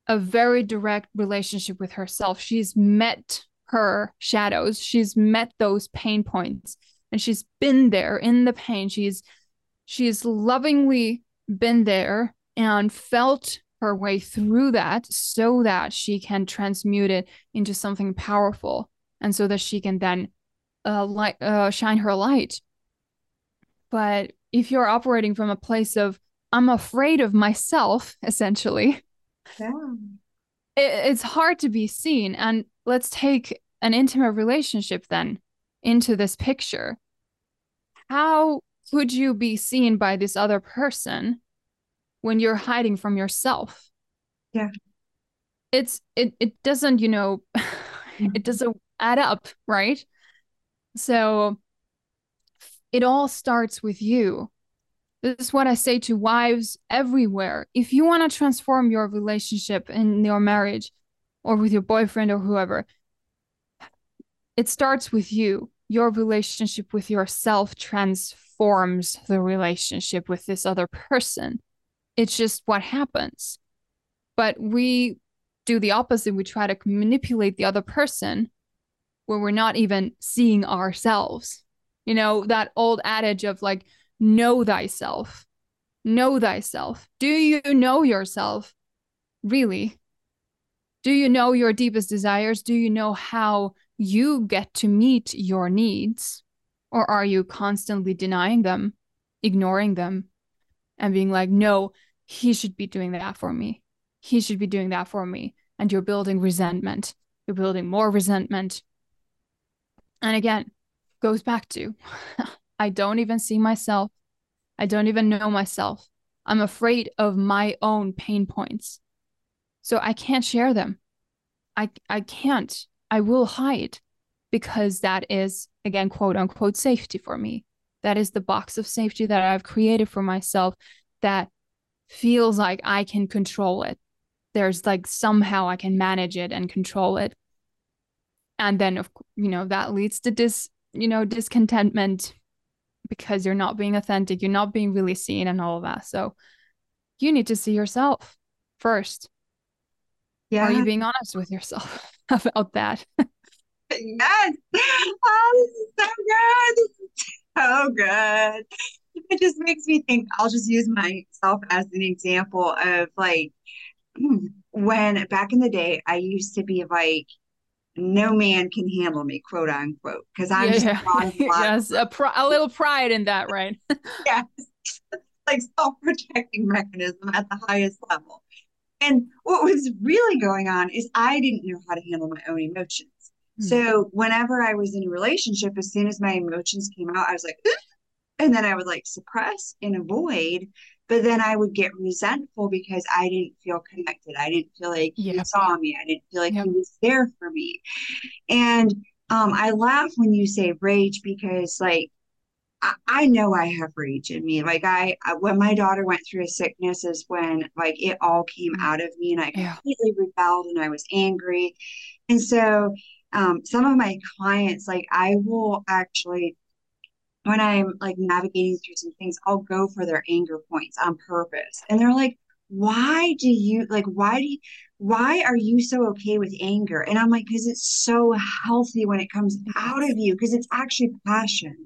a very direct relationship with herself. She's met her shadows, she's met those pain points, and she's been there in the pain. She's she's lovingly been there and felt her way through that so that she can transmute it into something powerful and so that she can then uh, light, uh, shine her light. But if you're operating from a place of, I'm afraid of myself, [laughs] essentially, yeah. it, it's hard to be seen. And let's take an intimate relationship then into this picture. How could you be seen by this other person when you're hiding from yourself? Yeah. It's it it doesn't, you know, [laughs] it doesn't add up, right? So it all starts with you. This is what I say to wives everywhere. If you want to transform your relationship in your marriage or with your boyfriend or whoever, it starts with you. Your relationship with yourself transforms the relationship with this other person. It's just what happens. But we do the opposite. We try to manipulate the other person where we're not even seeing ourselves. You know, that old adage of like, know thyself, know thyself. Do you know yourself? Really? Do you know your deepest desires? Do you know how you get to meet your needs? Or are you constantly denying them, ignoring them, and being like, no, he should be doing that for me. He should be doing that for me. And you're building resentment. You're building more resentment. And again, goes back to I don't even see myself. I don't even know myself. I'm afraid of my own pain points. So I can't share them. I I can't. I will hide because that is again quote unquote safety for me. That is the box of safety that I've created for myself that feels like I can control it. There's like somehow I can manage it and control it and then of you know that leads to dis you know discontentment because you're not being authentic you're not being really seen and all of that. So you need to see yourself first. Yeah are you being honest with yourself [laughs] about that? Yes. [laughs] Oh this is so good. This so good. It just makes me think i'll just use myself as an example of like [clears throat] when back in the day i used to be like no man can handle me, quote unquote, because I'm yeah, just yeah. [laughs] yes, a, pr- a little pride in that, right? [laughs] yes, [laughs] like self-protecting mechanism at the highest level. And what was really going on is I didn't know how to handle my own emotions. Mm-hmm. So whenever I was in a relationship, as soon as my emotions came out, I was like, [gasps] and then I would like suppress and avoid but then I would get resentful because I didn't feel connected. I didn't feel like yep. he saw me. I didn't feel like yep. he was there for me. And um, I laugh when you say rage because, like, I, I know I have rage in me. Like I, I, when my daughter went through a sickness, is when like it all came out of me, and I completely yeah. rebelled and I was angry. And so, um, some of my clients, like, I will actually when I'm like navigating through some things, I'll go for their anger points on purpose. And they're like, why do you like why do you, why are you so okay with anger? And i'm like because it's so healthy when it comes out of you because it's actually passion.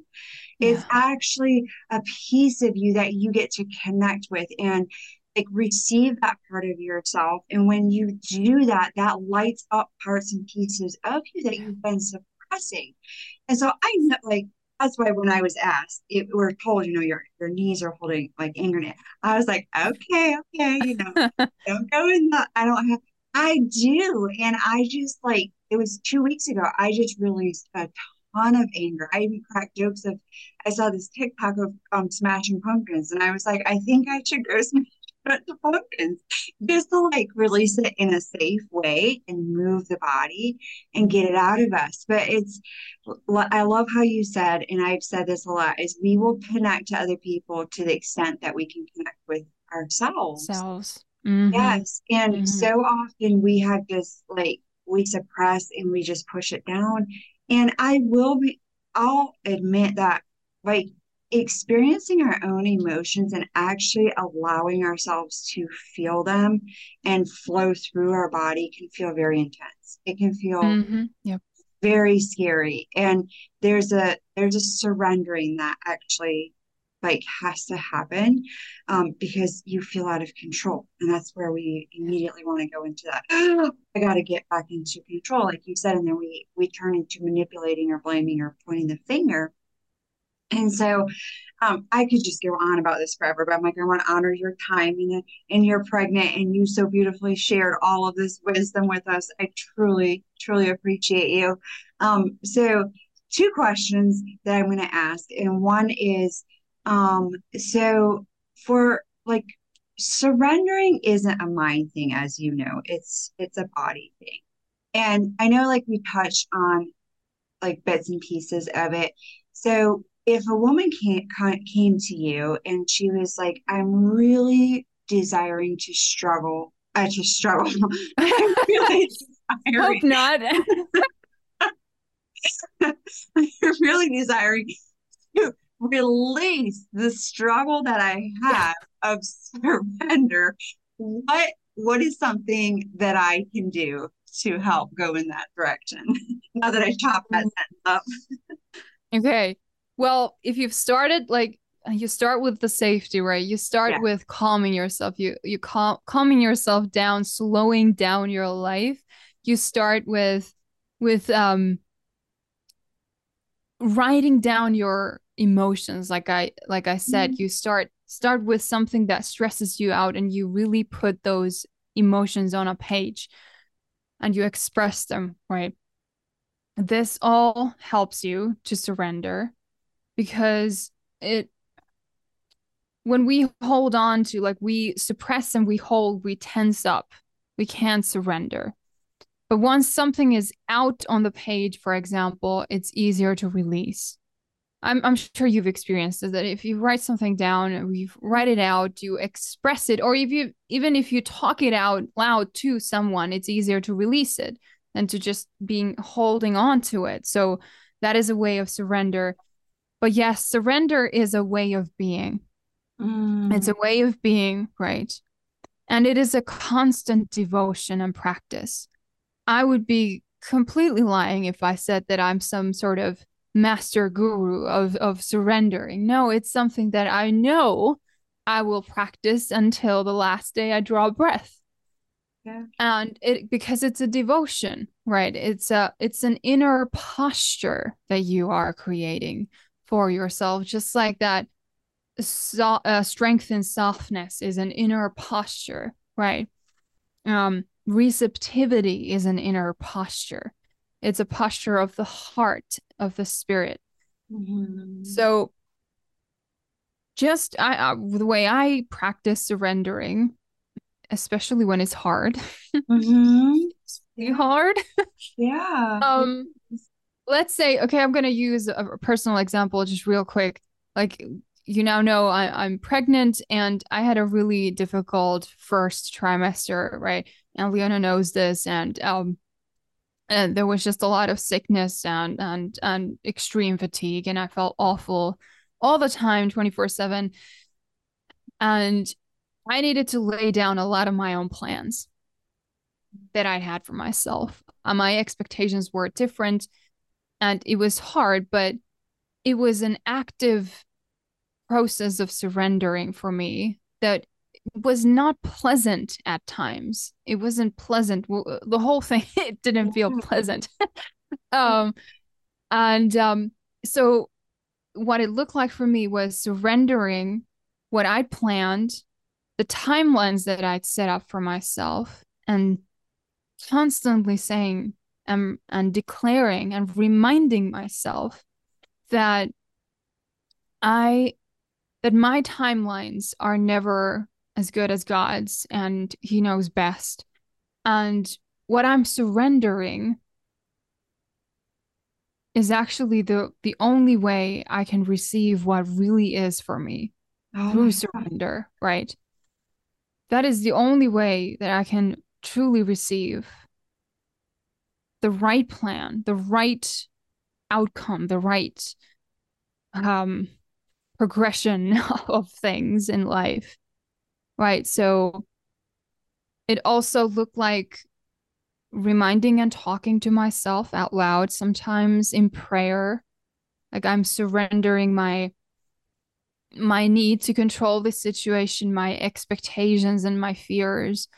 It's yeah. actually a piece of you that you get to connect with and like receive that part of yourself. And when you do that that lights up parts and pieces of you that you've been suppressing. And so i know like that's why when I was asked, it, we're told, you know, your your knees are holding like anger. I was like, okay, okay, you know, [laughs] don't go in the. I don't have. I do, and I just like it was two weeks ago. I just released a ton of anger. I even cracked jokes of. I saw this TikTok of um smashing pumpkins, and I was like, I think I should go [laughs] smash the pumpkins just to like release it in a safe way and move the body and get it out of us. But it's, I love how you said, and I've said this a lot, is we will connect to other people to the extent that we can connect with ourselves. Selves. Mm-hmm. Yes. And mm-hmm. so often we have this like, we suppress and we just push it down. And I will be, I'll admit that like experiencing our own emotions and actually allowing ourselves to feel them and flow through our body can feel very intense. It can feel mm-hmm. yep. very scary. And there's a there's a surrendering that actually like has to happen um, because you feel out of control and that's where we immediately want to go into that oh, [gasps] i got to get back into control like you said and then we we turn into manipulating or blaming or pointing the finger and so um, I could just go on about this forever, but I'm like, I want to honor your time and, and you're pregnant and you so beautifully shared all of this wisdom with us. I truly, truly appreciate you. Um, so two questions that I'm going to ask. And one is, um, so for like surrendering isn't a mind thing, as you know, it's, it's a body thing. And I know like we touched on like bits and pieces of it. So if a woman came, came to you and she was like, I'm really desiring to struggle, uh, to struggle. [laughs] I'm really [laughs] Hope not. [laughs] You're really desiring to release the struggle that I have of surrender. What what is something that I can do to help go in that direction? now that I chopped that mm. sentence up. okay. Well, if you've started like you start with the safety, right? You start yeah. with calming yourself. You you calm calming yourself down, slowing down your life. You start with with um writing down your emotions like i like i said mm-hmm. you start start with something that stresses you out and you really put those emotions on a page and you express them right this all helps you to surrender because it when we hold on to like we suppress and we hold we tense up. We can't surrender. But once something is out on the page for example it's easier to release. I'm, I'm sure you've experienced this, that if you write something down you write it out you express it or if you even if you talk it out loud to someone it's easier to release it than to just being holding on to it. So that is a way of surrender but yes, surrender is a way of being. Mm. It's a way of being, right? And it is a constant devotion and practice. I would be completely lying if I said that I'm some sort of master guru of, of surrendering. No, it's something that I know I will practice until the last day I draw breath. Yeah. And it because it's a devotion, right? It's a it's an inner posture that you are creating for yourself, just like that. So, uh, strength and softness is an inner posture, right? Um, receptivity is an inner posture. It's a posture of the heart, of the spirit. Mm-hmm. So, just I, uh, the way I practice surrendering, especially when it's hard, [laughs] mm-hmm. hard. [laughs] yeah. um, let's say, okay, I'm going to use a personal example just real quick. Like, you now know I, I'm pregnant and I had a really difficult first trimester, right? And Leona knows this. And, um, and there was just a lot of sickness and, and, and extreme fatigue. And I felt awful all the time, 24 seven. And I needed to lay down a lot of my own plans that I had for myself. Uh, my expectations were different and it was hard, but it was an active process of surrendering for me that was not pleasant at times. It wasn't pleasant. The whole thing [laughs] it didn't feel [laughs] pleasant. [laughs] um, and um, so what it looked like for me was surrendering what I'd planned, the timelines that I'd set up for myself, and constantly saying and, and declaring and reminding myself that I that my timelines are never as good as God's and he knows best. And what I'm surrendering is actually the the only way I can receive what really is for me oh through surrender, right? That is the only way that I can truly receive the right plan, the right outcome, the right um progression [laughs] of things in life. Right? So it also looked like reminding and talking to myself out loud, sometimes in prayer. Like I'm surrendering my my need to control the situation, my expectations and my fears,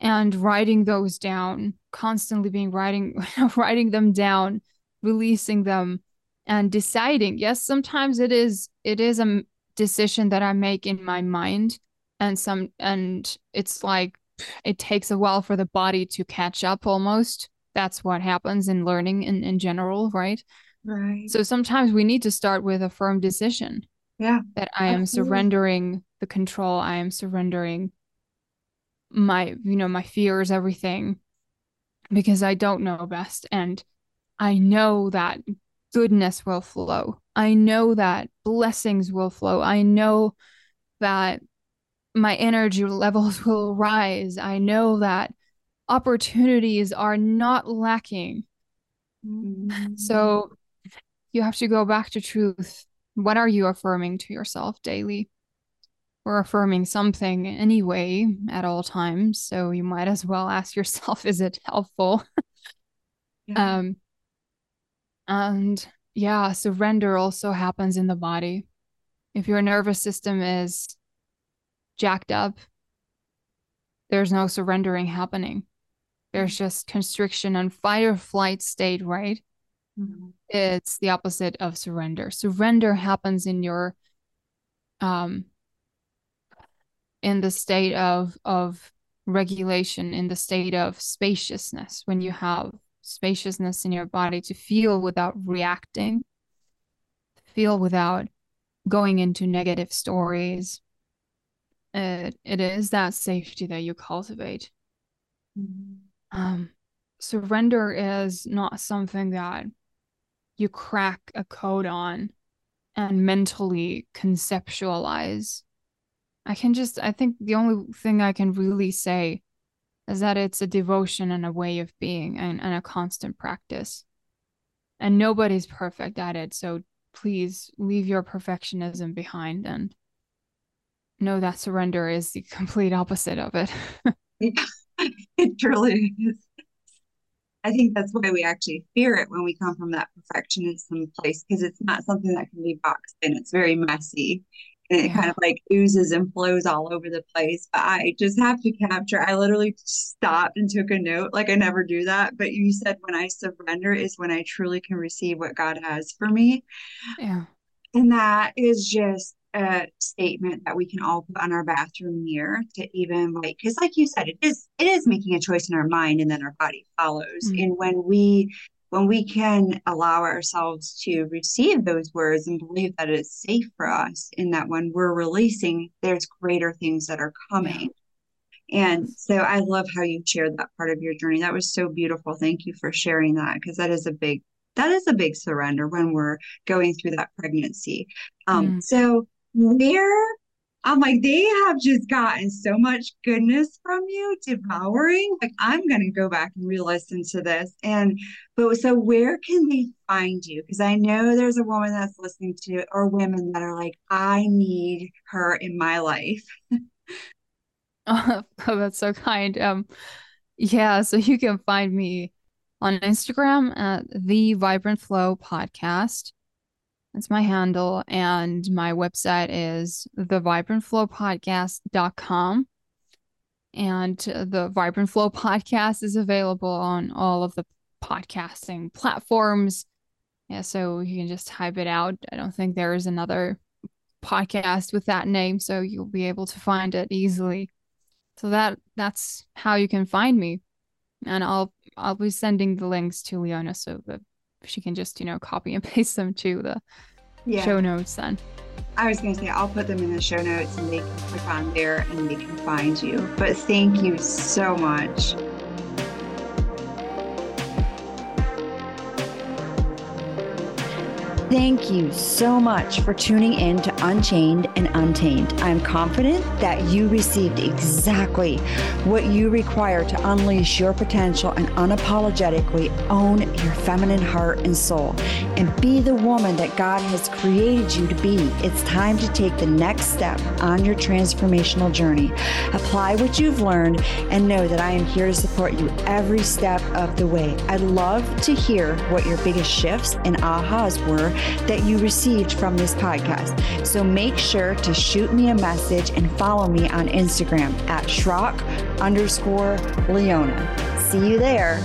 and writing those down, constantly being writing [laughs] writing them down, releasing them, and deciding. Yes, sometimes it is it is a decision that I make in my mind, and some and it's like it takes a while for the body to catch up almost that's what happens in learning in, in general right right so sometimes we need to start with a firm decision yeah that i am absolutely. surrendering the control i am surrendering my you know my fears everything because i don't know best and i know that goodness will flow i know that blessings will flow i know that my energy levels [laughs] will rise. I know that opportunities are not lacking. Mm-hmm. So you have to go back to truth. What are you affirming to yourself daily? We're affirming something anyway at all times. So you might as well ask yourself, [laughs] is it helpful? yeah. Um, and yeah, surrender also happens in the body. If your nervous system is jacked up, there's no surrendering happening. There's mm-hmm. just constriction and fight or flight state, right? Mm-hmm. It's the opposite of surrender. Surrender happens in your um in the state of of regulation, in the state of spaciousness, when you have spaciousness in your body to feel without reacting, feel without going into negative stories, it, it is that safety that you cultivate. Mm-hmm. Um, surrender is not something that you crack a code on and mentally conceptualize. I can just, I think the only thing I can really say is that it's a devotion and a way of being and, and a constant practice. And nobody's perfect at it. So please leave your perfectionism behind and know that surrender is the [laughs] complete opposite of it. [laughs] it truly is. I think that's why we actually fear it when we come from that perfectionism place because it's not something that can be boxed in. It's very messy and it yeah. kind of like oozes and flows all over the place. But I just have to capture. I literally stopped and took a note. Like I never do that. But you said when I surrender is when I truly can receive what God has for me. Yeah. And that is just a statement that we can all put on our bathroom mirror to even like because like you said it is it is making a choice in our mind and then our body follows mm-hmm. and when we when we can allow ourselves to receive those words and believe that it's safe for us in that when we're releasing there's greater things that are coming. And so i love how you shared that part of your journey. That was so beautiful. Thank you for sharing that because that is a big that is a big surrender when we're going through that pregnancy. Um, mm. so where I'm like, they have just gotten so much goodness from you, devouring. Like, I'm going to go back and re listen to this. And, but so where can they find you? Because I know there's a woman that's listening to, or women that are like, I need her in my life. [laughs] Oh, that's so kind. Um, yeah, so you can find me on Instagram at the Vibrant Flow Podcast. That's my handle. And my website is thevibrantflowpodcast.com. And the Vibrant Flow podcast is available on all of the podcasting platforms. Yeah, so you can just type it out. I don't think there is another podcast with that name, so you'll be able to find it easily. So that that's how you can find me. And I'll I'll be sending the links to Leona so that she can just, you know, copy and [laughs] paste them to the yeah. show notes then. I was going to say, I'll put them in the show notes and they can click on there and they can find you. But thank you so much. Thank you so much for tuning in to Unchained and Untamed. I'm confident that you received exactly what you require to unleash your potential and unapologetically own your feminine heart and soul and be the woman that God has created you to be. It's time to take the next step on your transformational journey. Apply what you've learned and know that I am here to support you every step of the way. I'd love to hear what your biggest shifts and ahas were that you received from this podcast. So make sure to shoot me a message and follow me on Instagram at Schrock underscore Leona. See you there.